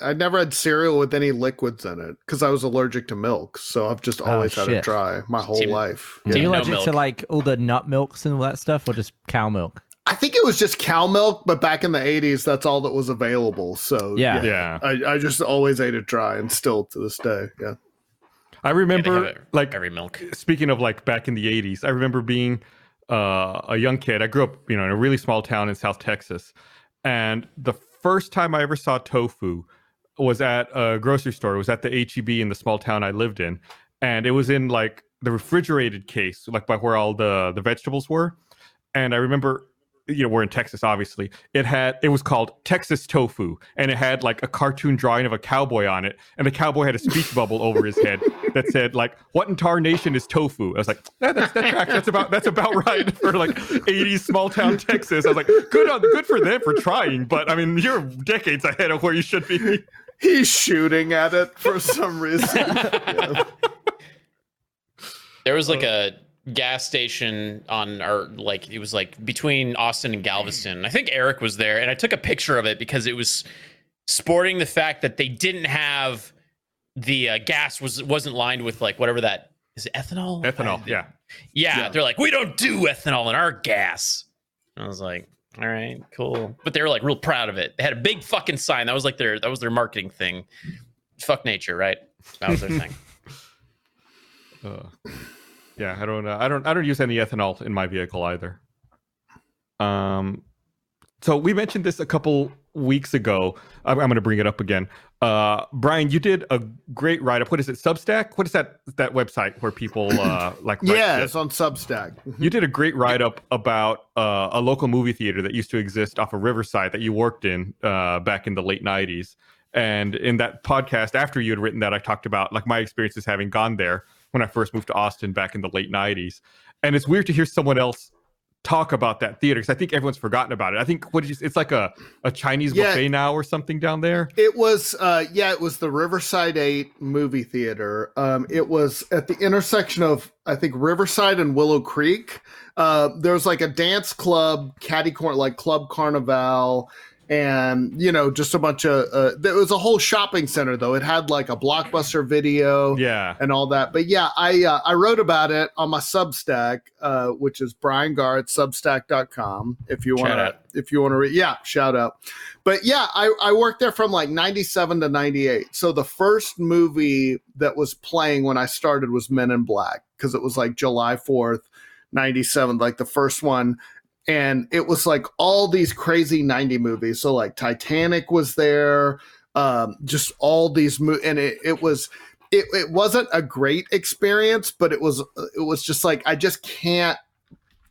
I never had cereal with any liquids in it because I was allergic to milk. So I've just always had it dry my whole Team- life. are Team you no allergic to like all the nut milks and all that stuff or just cow milk I think it was just cow milk, but back in the '80s, that's all that was available. So Yeah. Yeah. I, I just always ate it dry, and still to this day, yeah. I remember have it like every milk. speaking of like back in the 80s, I remember being uh, a young kid. I grew up, you know, in a really small town in South Texas. And the first time I ever saw tofu was at a grocery store. It was at the HEB in the small town I lived in. And it was in like the refrigerated case, like by where all the, the vegetables were. And I remember, you know, we're in Texas, obviously. It had, it was called Texas tofu. And it had like a cartoon drawing of a cowboy on it. And the cowboy had a speech bubble over his head that said like, what in tar nation is tofu? I was like, yeah, that's, that tracks. That's about, that's about right for like 80s small town Texas. I was like, good on, good for them for trying. But I mean, you're decades ahead of where you should be. He's shooting at it for some reason. Yeah. There was like a gas station on our like it was like between Austin and Galveston. I think Eric was there, and I took a picture of it because it was sporting the fact that they didn't have the uh, gas was wasn't lined with like whatever that is ethanol. Ethanol. Yeah. Yeah, Yeah. they're like, we don't do ethanol in our gas. I was like, all right, cool. But they were like real proud of it. They had a big fucking sign. That was like their that was their marketing thing. Fuck nature, right? That was their thing. Uh, yeah, I don't. Uh, I don't. I don't use any ethanol in my vehicle either. Um, so we mentioned this a couple weeks ago. I'm, I'm going to bring it up again. Uh, Brian, you did a great write up. What is it? Substack? What is that? That website where people uh, like? yeah, shit? it's on Substack. You did a great write up about uh, a local movie theater that used to exist off of Riverside that you worked in uh, back in the late 90s. And in that podcast, after you had written that, I talked about like my experiences having gone there when I first moved to Austin back in the late 90s. And it's weird to hear someone else talk about that theater because I think everyone's forgotten about it. I think what did you, it's like a, a Chinese Yeah. buffet now or something down there. It was, uh, yeah, it was the Riverside 8 movie theater. Um, it was at the intersection of, I think, Riverside and Willow Creek. Uh, there was like a dance club, catty corner, like Club Carnival, and, you know, just a bunch of, uh, there was a whole shopping center, though. It had like a blockbuster video Yeah. and all that. But yeah, I uh, I wrote about it on my Substack, uh, which is Brian Garrett, substack.com. If you want to, if you want to read, yeah, shout out. But yeah, I, I worked there from like 97 to 98. So the first movie that was playing when I started was Men in Black because it was like July 4th, 97, like the first one. And it was like all these crazy 90 movies. So like Titanic was there, um, just all these mo- and it, it was it, it wasn't a great experience, but it was it was just like I just can't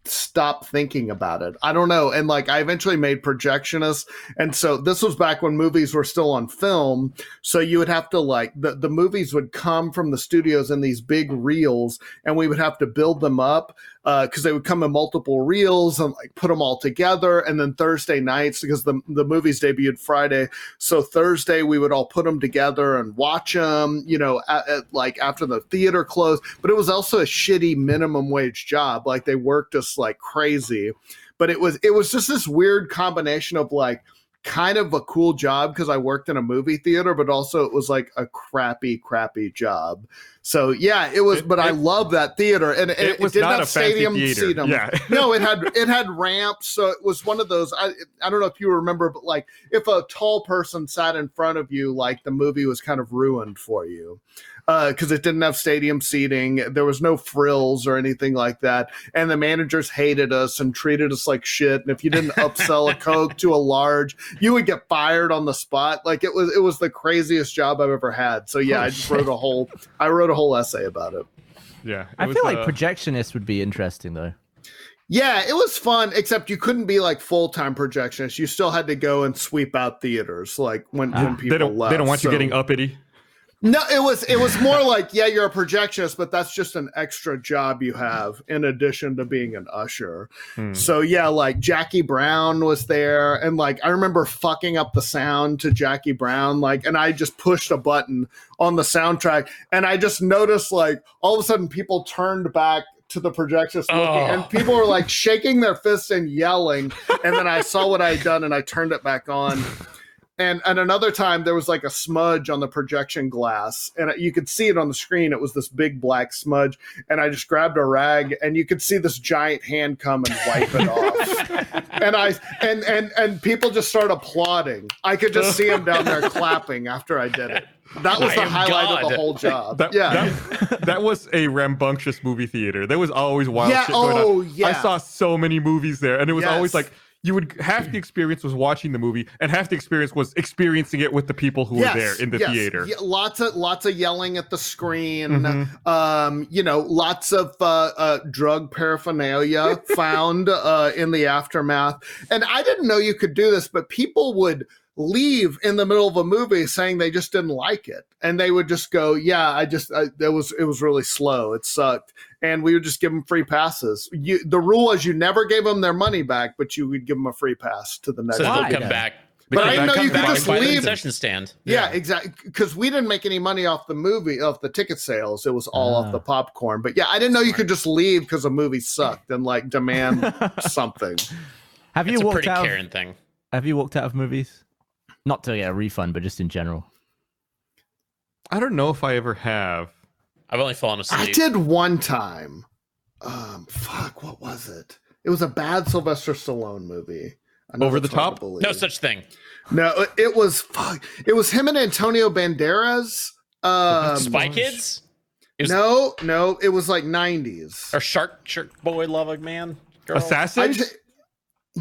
stop thinking about it. I don't know. And like I eventually made projectionist. And so this was back when movies were still on film. So you would have to like the, the movies would come from the studios in these big reels and we would have to build them up Uh, because they would come in multiple reels and like put them all together. And then Thursday nights, because the, the movies debuted Friday. So Thursday we would all put them together and watch them, you know, at, at, like after the theater closed. But it was also a shitty minimum wage job. Like they worked us like crazy. But it was it was just this weird combination of like kind of a cool job because I worked in a movie theater, but also it was like a crappy, crappy job. So yeah, it was. It- but I love that theater, and it, It it, was didn't have a stadium seating. Yeah. no, it had it had ramps, so it was one of those. I I don't know if you remember, but like if a tall person sat in front of you, like the movie was kind of ruined for you because it didn't have stadium seating. There was no frills or anything like that, and the managers hated us and treated us like shit. And if you didn't upsell a coke to a large, you would get fired on the spot. Like it was it was the craziest job I've ever had. So yeah, Holy I just wrote a whole I wrote a whole essay about it. Yeah. it I was, feel like uh, projectionist would be interesting though. Yeah, it was fun, except you couldn't be like full time projectionist. You still had to go and sweep out theaters, like when, when people they don't. left. They don't want you getting uppity. No, it was it was more like yeah, you're a projectionist, but that's just an extra job you have in addition to being an usher. Hmm. So yeah, like Jackie Brown was there, and like I remember fucking up the sound to Jackie Brown, like, and I just pushed a button on the soundtrack, and I just noticed like all of a sudden people turned back to the projectionist looking, Oh. and people were like shaking their fists and yelling, and then I saw what I had done and I turned it back on. And and another time there was like a smudge on the projection glass and you could see it on the screen it was this big black smudge and i just grabbed a rag and you could see this giant hand come and wipe it off. And i and and and people just start applauding. I could just see them down there clapping after i did it. That was I the am highlight of the whole job. That, yeah. that, that was a rambunctious movie theater. There was always wild Yeah, shit going oh, on. I saw so many movies there, and it was always like you would half the experience was watching the movie, and half the experience was experiencing it with the people who were there in the yes. theater. Yeah, lots of lots of yelling at the screen. Mhm. Um, you know, lots of uh, uh, drug paraphernalia found uh, in the aftermath. And I didn't know you could do this, but people would leave in the middle of a movie saying they just didn't like it, and they would just go, "Yeah, I just I, it was it was really slow. It sucked." And we would just give them free passes. You, the rule is you never gave them their money back, but you would give them a free pass to the next. So Why? they'll come Yeah. back. But I didn't know you could just by the leave. concession stand. Yeah, exactly. Because we didn't make any money off the movie, off the ticket sales. It was all Ah. off the popcorn. But yeah, I didn't know you could just leave because a movie sucked and like demand something. Have you It's a walked pretty out? Of, Karen thing. have you walked out of movies? Not to get a refund, but just in general. I don't know if I ever have. I've only fallen asleep. I did one time. Um, fuck, what was it? It was a bad Sylvester Stallone movie. I Over the Top? to. No such thing. No, it- it was fuck. It was him and Antonio Banderas. Um, Spy Kids was- No, no, it was like nineties. or Shark Shark Boy Love a Man Girl. I Assassins? t-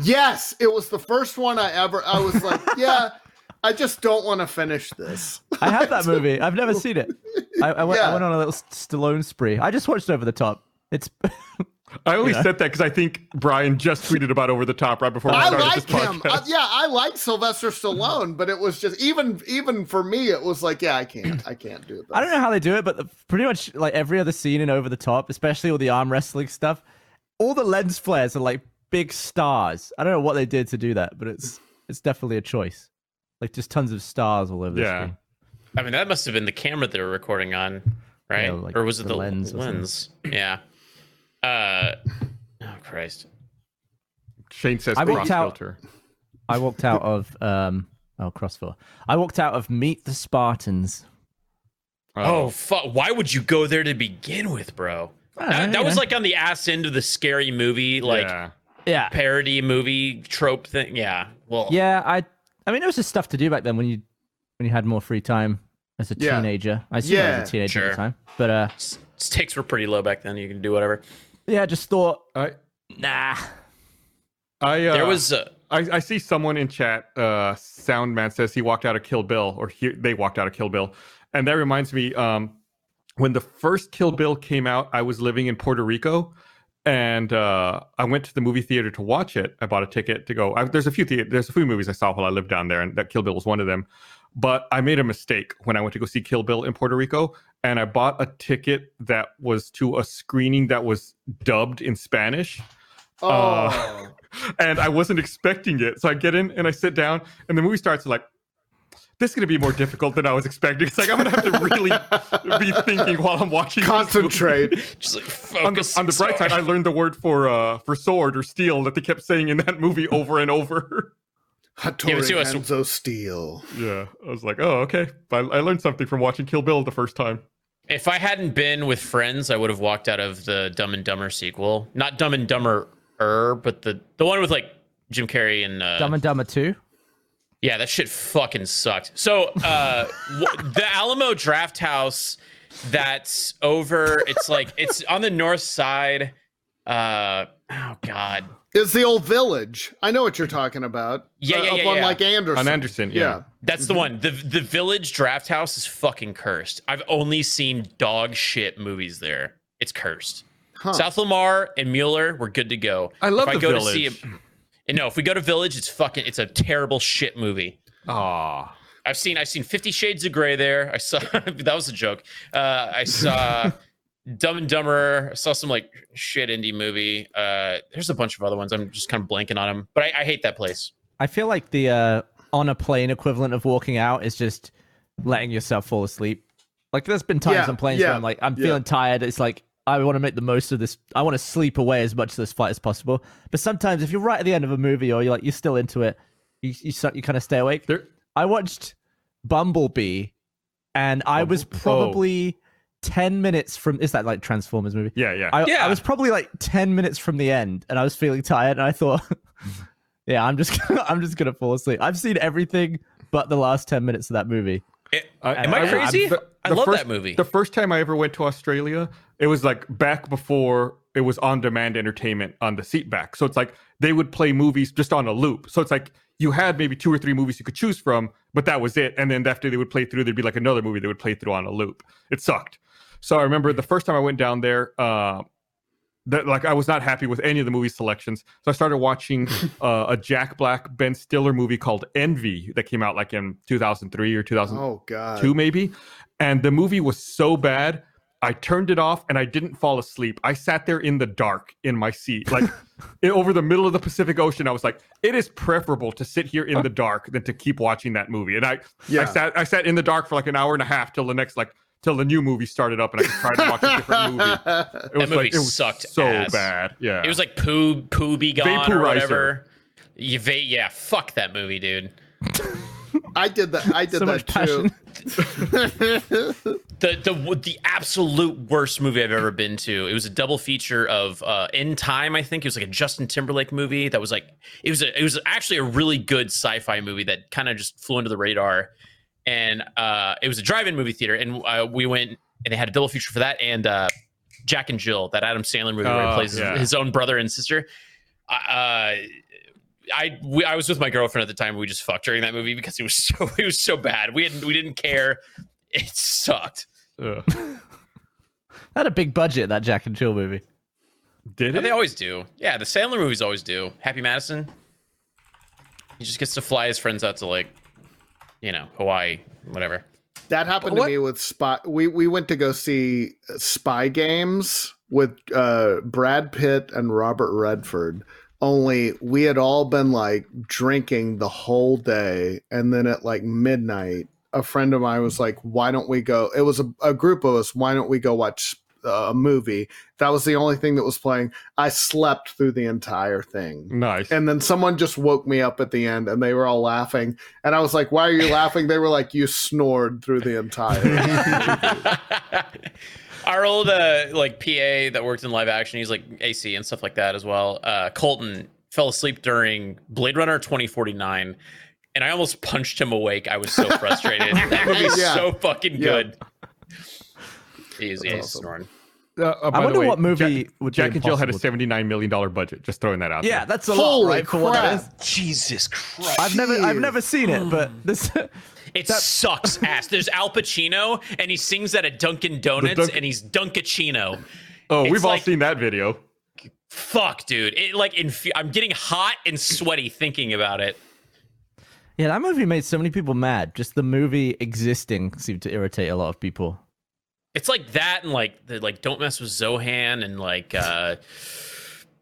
yes, it was the first one I ever. I was like, yeah, I just don't want to finish this. I have that movie. I've never seen it. I, I, went, I went on a little Stallone spree. I just watched Over the Top. It's I only Yeah. said that because I think Brian just tweeted about Over the Top right before we I started like this him. podcast. Uh, yeah, I like Sylvester Stallone, but it was just even even for me, it was like, yeah, I can't, I can't do this. I don't know how they do it, but the, pretty much like every other scene in Over the Top, especially all the arm wrestling stuff, all the lens flares are like big stars. I don't know what they did to do that, but it's it's definitely a choice. Like just tons of stars all over the Yeah. screen. I mean, that must have been the camera they were recording on, right? Yeah, like or was it the the, lens lens? Yeah. Uh, oh Christ. Shane says I cross walked out- filter. I walked out of um oh crossfire. I walked out of Meet the Spartans. Oh, fuck! Why would you go there to begin with, bro? I That, that you was like on the ass end of the scary movie, like yeah. Yeah. parody movie trope thing. Yeah. Well, Yeah, I I mean there was just stuff to do back then when you when you had more free time as a Yeah. teenager. I assume I Yeah. was a teenager at the time. But uh stakes were pretty low back then. You can do whatever. yeah, I just thought I, nah. I, uh, There was. Uh, I, I see someone in chat. Uh, Soundman says he walked out of Kill Bill, or he, they walked out of Kill Bill, and that reminds me. Um, when the first Kill Bill came out, I was living in Puerto Rico, and uh, I went to the movie theater to watch it. I bought a ticket to go. I, there's a few theater, there's a few movies I saw while I lived down there, and that Kill Bill was one of them. But I made a mistake when I went to go see Kill Bill in Puerto Rico, and I bought a ticket that was to a screening that was dubbed in Spanish Oh, Uh, and I wasn't expecting it. So I get in and I sit down, and the movie starts like, this is going to be more difficult than I was expecting. It's like I'm going to have to really be thinking while I'm watching. this concentrate. just like On the, focus. on the bright side, I learned the word for uh, for sword or steel that they kept saying in that movie over and over. Hattori see what's- Hanzo Steel. yeah, I was like, oh, okay. I, I learned something from watching Kill Bill the first time. If I hadn't been with friends, I would have walked out of the Dumb and Dumber sequel. Not Dumb and Dumber, but the the one with like Jim Carrey and uh, Dumb and Dumber 2. Yeah, that shit fucking sucked. So, uh, w- the Alamo Drafthouse that's over, it's like, it's on the north side. Uh, oh, God. It's the old village. I know what you're talking about. Yeah, Uh, yeah, up yeah, on yeah. like Anderson. On Anderson, yeah. That's the one. The the Village Drafthouse is fucking cursed. I've only seen dog shit movies there. It's cursed. Huh. South Lamar and Mueller, we're good to go. I love if I the go Village. to see it, and no, if we go to Village, it's fucking, it's a terrible shit movie. Aw. I've seen I've seen Fifty Shades of Grey there. I saw that was a joke. Uh, I saw Dumb and Dumber. I saw some like shit indie movie. Uh, there's a bunch of other ones. I'm just kind of blanking on them, but I, I hate that place. I feel like the uh, on a plane equivalent of walking out is just letting yourself fall asleep. Like there's been times Yeah, on planes yeah, where I'm like, I'm yeah. feeling tired. It's like I want to make the most of this. I want to sleep away as much of this flight as possible. But sometimes if you're right at the end of a movie or you're like you're still into it, you you, start, you kind of stay awake. There, I watched Bumblebee, and I was Bumble- oh. probably ten minutes from. Is that like Transformers movie? Yeah, yeah. I, Yeah. I was probably like ten minutes from the end, and I was feeling tired, and I thought, "Yeah, I'm just, gonna, I'm just gonna fall asleep." I've seen everything but the last ten minutes of that movie. Am I I- crazy? the- I love first- that movie. The first time I ever went to Australia, it was like back before it was on demand entertainment on the seat back. So it's like they would play movies just on a loop. So it's like you had maybe two or three movies you could choose from, but that was it. And then after they would play through, there'd be like another movie they would play through on a loop. It sucked. So I remember the first time I went down there, uh, that like I was not happy with any of the movie selections. So I started watching uh, a Jack Black Ben Stiller movie called Envy that came out like in 2003 or 2000 Oh maybe and the movie was so bad i turned it off and i didn't fall asleep i sat there in the dark in my seat like over the middle of the pacific ocean i was like it is preferable to sit here in uh. the dark than to keep watching that movie and i Yeah. i sat i sat in the dark for like an hour and a half till the next like till the new movie started up and i tried to watch a different movie it was movie like it was sucked so ass. bad yeah It was like poo poo be gone or Vaporizer. whatever. You va- yeah, fuck that movie, dude. I did that. I did So that too. The the the absolute worst movie I've ever been to. It was a double feature of uh In Time, I think. It was like a Justin Timberlake movie that was like it was a, it was actually a really good sci-fi movie that kind of just flew under the radar. And uh it was a drive-in movie theater and uh, we went and they had a double feature for that and uh Jack and Jill, that Adam Sandler movie where he Oh, plays his- his own brother and sister. Uh I we, I was with my girlfriend at the time. We just fucked during that movie because it was so it was so bad. We didn't we didn't care. It sucked. Ugh. Had a big budget that Jack and Jill movie. did Yeah, it they always do. Yeah, the Sandler movies always do. Happy Madison. He just gets to fly his friends out to like, you know, Hawaii, whatever. That happened What- to me with Spy. We we went to go see Spy Games with uh, Brad Pitt and Robert Redford. Only we had all been like drinking the whole day, and then at like midnight, a friend of mine was like, "Why don't we go?" It was a, a group of us. Why don't we go watch uh, a movie? That was the only thing that was playing. I slept through the entire thing. nice And then someone just woke me up at the end and they were all laughing. And I was like, Why are you laughing? They were like, You snored through the entire. Our old uh, like PA that worked in live action, he's like AC and stuff like that as well. Uh, Colton fell asleep during Blade Runner 2049, and I almost punched him awake. I was so frustrated. that movie's Yeah. so fucking Yeah. good. He's, he's awesome. snoring. Uh, uh, by the wonder way, what movie Jack, would Jack and Jill had a seventy-nine million dollar budget. Just throwing that out. Yeah, there. that's a Holy lot, right? For what that is. crap. Jesus Christ. I've never, I've never seen it, but this. It sucks ass. There's Al Pacino, and he sings at a Dunkin' Donuts, Dunk- and he's Dunkaccino. Oh, It's we've all seen that video. Fuck, dude. It like infu- I'm getting hot and sweaty thinking about it. Yeah, that movie made so many people mad. Just the movie existing seemed to irritate a lot of people. It's like that, and like the like don't mess with Zohan, and like uh,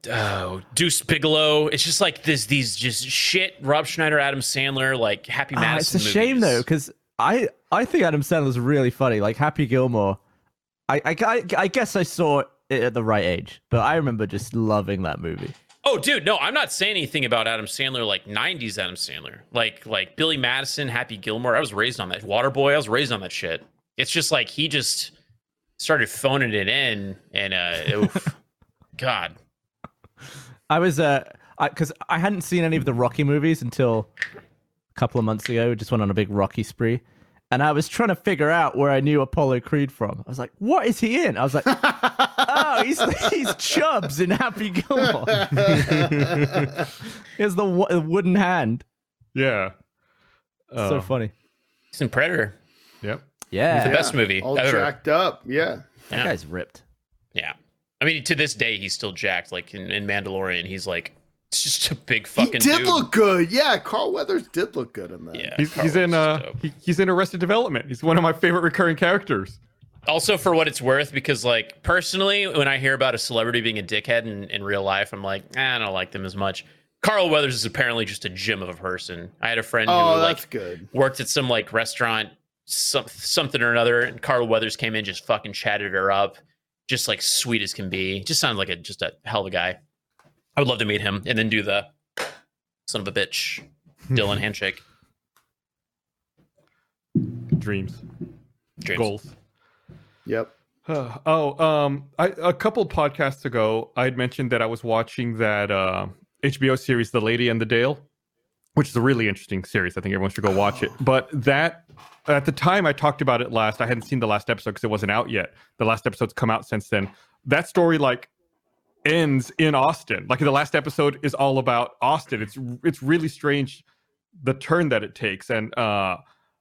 oh, Deuce Bigalow. It's just like this these just shit. Rob Schneider, Adam Sandler, like Happy Ah, it's Madison. a shame though, because I, I think Adam Sandler's really funny. Like Happy Gilmore, I, I, I, I guess I saw it at the right age, but I remember just loving that movie. Oh, dude, no, I'm not saying anything about Adam Sandler like '90s Adam Sandler, like like Billy Madison, Happy Gilmore. I was raised on that. Waterboy, I was raised on that shit. It's just like he just started phoning it in, and uh, oof, God, I was uh, because I, hadn't seen any of the Rocky movies until a couple of months ago. We just went on a big Rocky spree, and I was trying to figure out where I knew Apollo Creed from. I was like, "What is he in?" I was like, "Oh, he's he's Chubbs in Happy Gilmore." he has the wo- wooden hand. Yeah. so Oh, funny. he's in Predator, Yep. Yeah, It's the best movie All ever. jacked up. Yeah. that Yeah. guy's ripped. Yeah. I mean, to this day, he's still jacked. Like in, in Mandalorian, he's like it's just a big fucking. He did dude. look good. Yeah. Carl Weathers did look good in that. Yeah, He's, he's in uh he, he's in Arrested Development. He's one of my favorite recurring characters. also for what it's worth, because like personally, when I hear about a celebrity being a dickhead in, in real life, I'm like, eh, I don't like them as much. Carl Weathers is apparently just a gem of a person. I had a friend Oh, who that's like good. worked at some like restaurant, some, something or another, and Carl Weathers came in, just fucking chatted her up, just like sweet as can be. Just sounds like a just a hell of a guy. I would love to meet him and then do the son of a bitch Dillon handshake. dreams, Dreams. goals. Yep. oh, um, I, a couple podcasts ago, I had mentioned that I was watching that uh, HBO series, The Lady and the Dale, which is a really interesting series. I think everyone should go watch it. But that, at the time I talked about it last, I hadn't seen the last episode because it wasn't out yet. The last episode's come out since then. That story, like, ends in Austin. Like the last episode is all about Austin. It's it's really strange the turn that it takes. And uh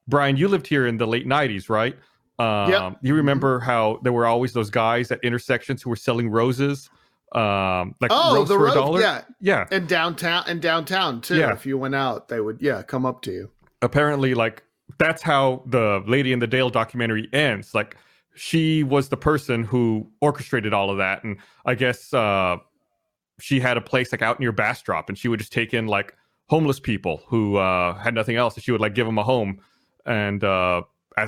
Brian, you lived here in the late '90s, right? Um, Yep. You remember how there were always those guys at intersections who were selling roses, um, like Oh, the for a dollar. yeah. yeah. And downtown and downtown too. Yeah. If you went out, they would yeah come up to you. apparently like that's how the lady in the dale documentary ends like she was the person who orchestrated all of that and i guess uh she had a place like out near bastrop and she would just take in like homeless people who uh had nothing else and she would like give them a home and uh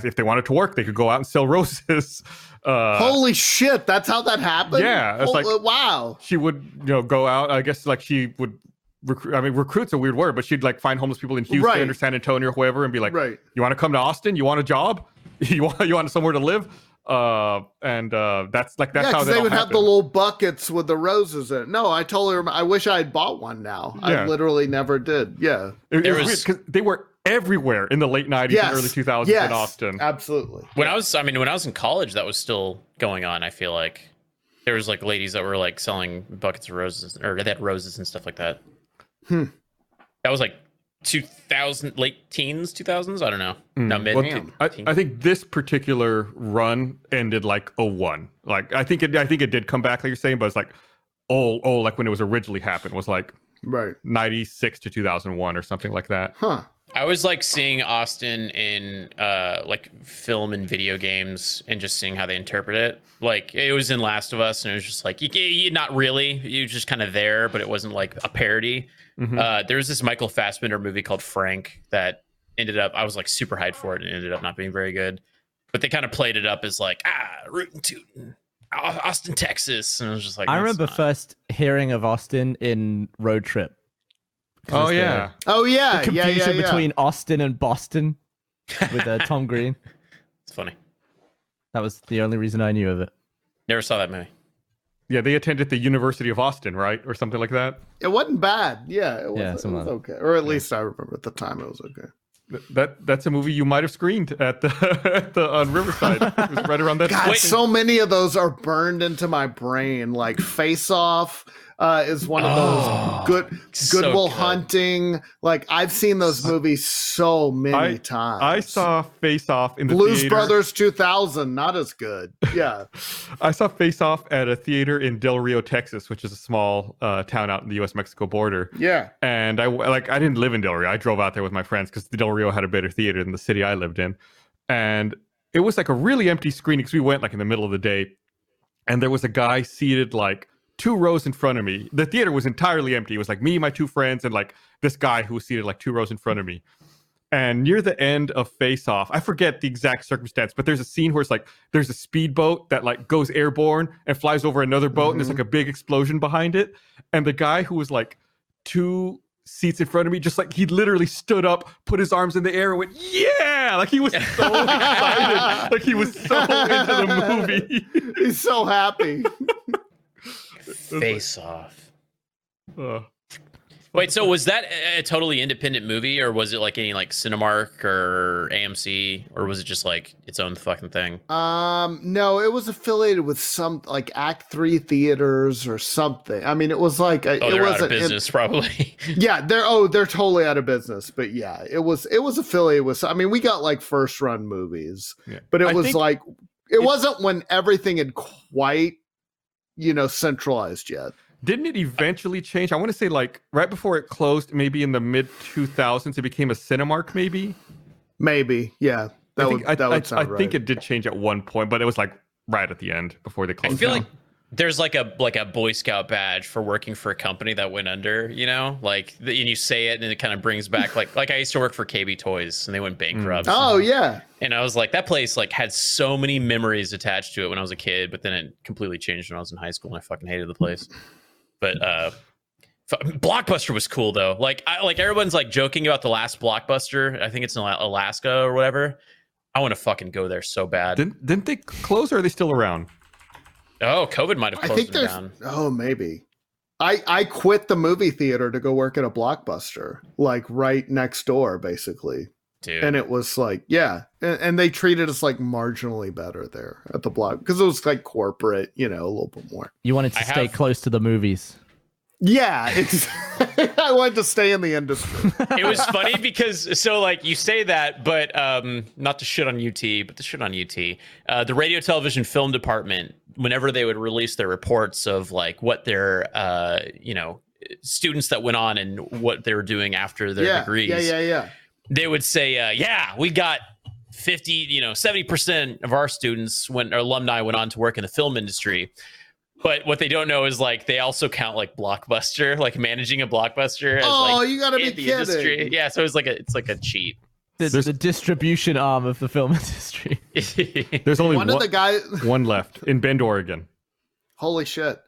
if they wanted to work they could go out and sell roses uh Holy shit! That's how that happened. Yeah, it's Hol- like- uh, wow. she would you know go out i guess like she would recruit i mean recruit's a weird word but she'd like find homeless people in houston Right. or san antonio or whoever, and be like Right. you want to come to austin you want a job you want you want somewhere to live uh and uh that's like that's yeah, how because they all would have the little buckets with the roses in it. No, I totally remember. I wish I had bought one now. Yeah. I literally never did. Yeah. it, There it was, was- weird 'cause they were everywhere in the late 90s Yes. and early 2000s yes. in austin Absolutely. When I was, I mean, when I was in college, that was still going on. I feel like there was like ladies that were like selling buckets of roses, or they had roses and stuff like that. Hmm. That was like 2000, late teens, 2000s. I don't know. No, mid. Well, teen- I. I think this particular run ended like a 01 like i think it i think it did come back like you're saying but it's like oh oh like when it was originally happened was like Right. 96 to 2001 or something like that Huh. I was like seeing Austin in uh like film and video games and just seeing how they interpret it. Like it was in Last of Us and it was just like you, you not really. You just kind of there, but it wasn't like a parody. Mhm. Uh there was this Michael Fassbender movie called Frank that ended up I was like super hyped for it and it ended up not being very good. But they kind of played it up as like ah rootin' tootin' Austin, Texas, and I was just like I remember not." first hearing of Austin in Road Trip. 'Cause oh it's the- yeah Oh yeah. the yeah. confusion Yeah. Yeah. between Austin and Boston with uh, Tom Green. It's funny. That was the only reason I knew of it. Never saw that movie. Yeah, they attended the University of Austin, right, or something like that. It wasn't bad. Yeah. It was, Yeah, it was okay. Or at least I remember at the time it was okay. That that's a movie you might have screened at the at the on Riverside. it was right around that. God, Wait. so many of those are burned into my brain. Like Face Off uh, is one of those Oh, good so good. Hunting. Like I've seen those movies so many I- times. I saw Face Off in the Blues theater. Brothers 2000, not as good. Yeah. I saw Face Off at a theater in Del Rio, Texas, which is a small uh, town out in the U.S. Mexico border. yeah. And I like I didn't live in Del Rio. I drove out there with my friends because Del Rio had a better theater than the city I lived in, and it was like a really empty screening because we went like in the middle of the day, and there was a guy seated like two rows in front of me. The theater was entirely empty. It was like me, my two friends, and like this guy who was seated like two rows in front of me. And near the end of Face Off, I forget the exact circumstance, but there's a scene where it's like there's a speedboat that like goes airborne and flies over another boat, and there's mm-hmm. like a big explosion behind it. And the guy who was like two seats in front of me, just like he literally stood up, put his arms in the air, and went, "Yeah!" Like he was so excited, like he was so into the movie. He's so happy. Face off. Uh, Wait, so was that a a totally independent movie, or was it like any like Cinemark or AMC, or was it just like its own fucking thing? Um, no, it was affiliated with some like Act Three theaters or something. I mean, it was like a, Oh, it they're out wasn't of in- business, probably. yeah, they're oh, they're totally out of business. But yeah, it was it was affiliated with. I mean, we got like first run movies, Yeah. but it I was think like it wasn't when everything had quite you know centralized yet. didn't it eventually change? I want to say like right before it closed, maybe in the mid 2000s, it became a Cinemark. Maybe Maybe, yeah, that I would think, I, that would I- sound I right. think it did change at one point, but it was like right at the end before they I closed. feel down. like there's like a like a Boy Scout badge for working for a company that went under. You know, like the, and you say it, and it kind of brings back like like I used to work for KB Toys, and they went bankrupt. Oh yeah, And I was like, that place like had so many memories attached to it when I was a kid, but then it completely changed when I was in high school, and I fucking hated the place. But uh, f- Blockbuster was cool though. Like, I, like everyone's like joking about the last Blockbuster. I think it's in Alaska or whatever. I want to fucking go there so bad. Didn't didn't they close or are they still around? Oh, COVID might have I closed think them there's. down. Oh, maybe. I I quit the movie theater to go work at a blockbuster, like right next door, basically. Dude. And it was like, yeah, and, and they treated us like marginally better there at the block because it was like corporate, you know, a little bit more. You wanted to I stay have- close to the movies. Yeah, it's. I wanted to stay in the industry. it was funny because so like you say that, but um, not to shit on UT, but to shit on UT. Uh, the radio, television, film department, whenever they would release their reports of like what their uh, you know students that went on and what they were doing after their yeah, degrees, yeah, yeah, yeah. they would say, uh, "Yeah, we got." 50 you know 70% of our students when our alumni went on to work in the film industry but what they don't know is like they also count like blockbuster like managing a blockbuster as Oh, like you gotta be in the industry. kidding. Yeah, so it's like a it's like a cheat. The, There's- the distribution arm of the film industry. There's only One one, of the guys. one left in Bend, Oregon. Holy shit.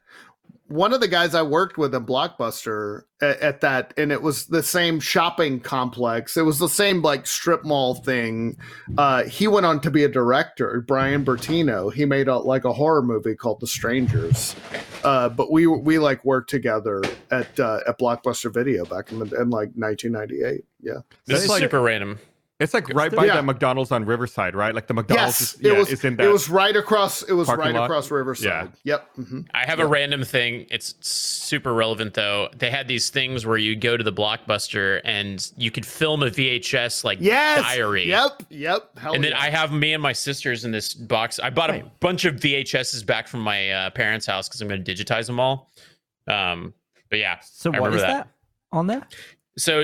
One of the guys I worked with in Blockbuster at, at that, and it was the same shopping complex. It was the same like strip mall thing. Uh, he went on to be a director, Bryan Bertino. He made a like a horror movie called The Strangers. Uh, but we we like worked together at uh, at Blockbuster Video back in, the, in like 1998. Yeah. this That's is like- super random. It's like right by Yeah. that McDonald's on Riverside, right? Like the McDonald's Yes, is, yeah, it was. is in that. It was right across. It was right lot? across Riverside. Yeah. Yep. hmm I have a random thing. It's super relevant though. They had these things where you go to the blockbuster and you could film a VHS like Yes. diary. Yep. Yep. Hell And then yeah. I have me and my sisters in this box. I bought a bunch of VHSs back from my uh, parents' house because I'm going to digitize them all. Um, but yeah, So I what remember that. that. on there? so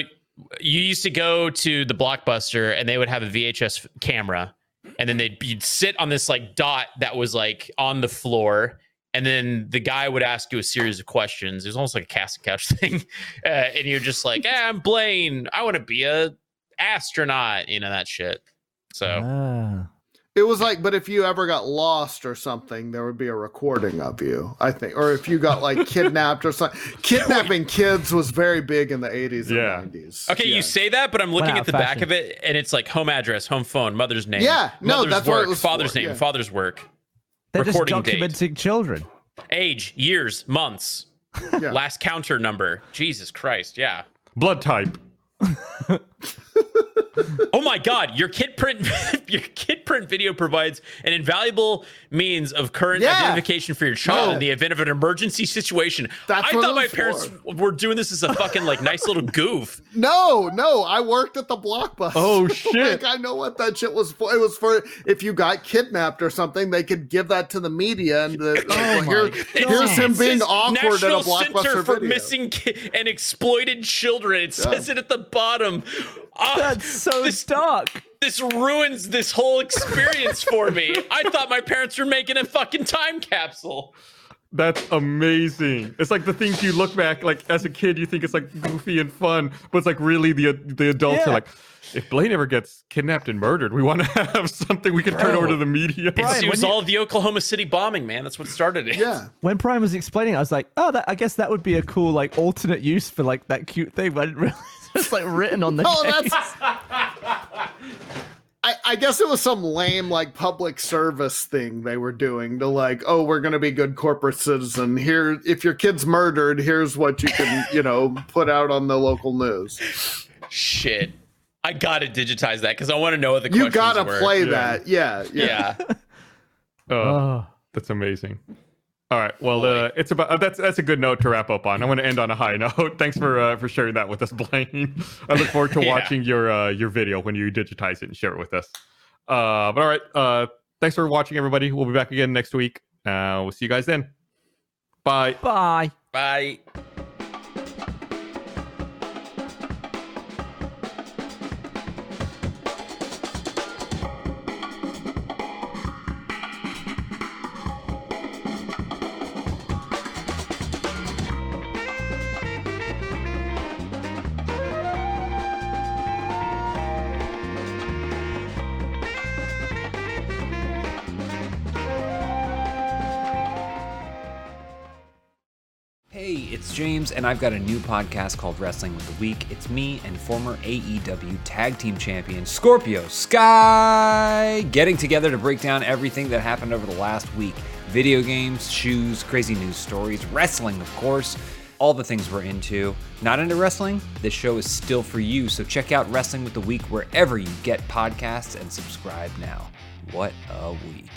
you used to go to the blockbuster and they would have a VHS camera and then they'd you'd sit on this like dot that was like on the floor and then the guy would ask you a series of questions. It was almost like a cast couch thing, uh, and you're just like, eh, "I'm Blaine. I want to be a astronaut," you know that shit. So Ah. It was like, but if you ever got lost or something, there would be a recording of you, I think. Or if you got like kidnapped or something. Kidnapping kids was very big in the 80s Yeah. and 90s. okay, Yeah. you say that, but I'm looking Wow, at the back of it, and it's like home address, home phone, mother's name. Yeah, no, mother's that's what it work, was father's for, name, yeah. father's work, They're just Recording date. documenting children. age, years, months, Yeah. last counter number. Jesus Christ, yeah. blood type. Oh my God! Your kid print, your kid print video provides an invaluable means of current Yeah. identification for your child No. in the event of an emergency situation. That's I thought my was parents for. were doing this as a fucking like nice little goof. No, no, I worked at the blockbuster. Oh, shit. like, I know what that shit was for. It was for if you got kidnapped or something, they could give that to the media and the, oh oh, like, well, here, here's him It being says awkward at a National blockbuster Center for video. Missing Ki- and Exploited Children. It says it at the bottom. Ah, That's so this, dark. this ruins this whole experience for me. I thought my parents were making a fucking time capsule. That's amazing. It's like the things you look back like as a kid, you think it's like goofy and fun, but it's like really the the adults Yeah. are like, if Blaine ever gets kidnapped and murdered, we want to have something we can turn over to the media. Brian, it was you- all the Oklahoma City bombing, man. That's what started it. Yeah. When Brian was explaining, it, I was like, "Oh, that, I guess that would be a cool like alternate use for like that cute thing." But I didn't realize it's like written on the. Oh, case. that's. I, I guess it was some lame like public service thing they were doing to like, oh, we're gonna be good corporate citizen. Here, if your kid's murdered, here's what you can, you know, put out on the local news. Shit. I gotta digitize that because I want to know what the You questions gotta were. play Yeah. that, yeah, yeah. Yeah. Oh. that's amazing. All right. Well, uh, it's about uh, that's that's a good note to wrap up on. I want to end on a high note. Thanks for uh, for sharing that with us, Blaine. I look forward to Yeah. watching your uh, your video when you digitize it and share it with us. Uh, but all right. Uh, thanks for watching, everybody. We'll be back again next week. Uh, we'll see you guys then. Bye. Bye. Bye. James, and I've got a new podcast called Wrestling with the Week. It's me and former AEW Tag Team Champion Scorpio Sky getting together to break down everything that happened over the last week video games, shoes, crazy news stories, wrestling, of course, all the things we're into. Not into wrestling? This show is still for you, so check out Wrestling with the Week wherever you get podcasts and subscribe now. What a week!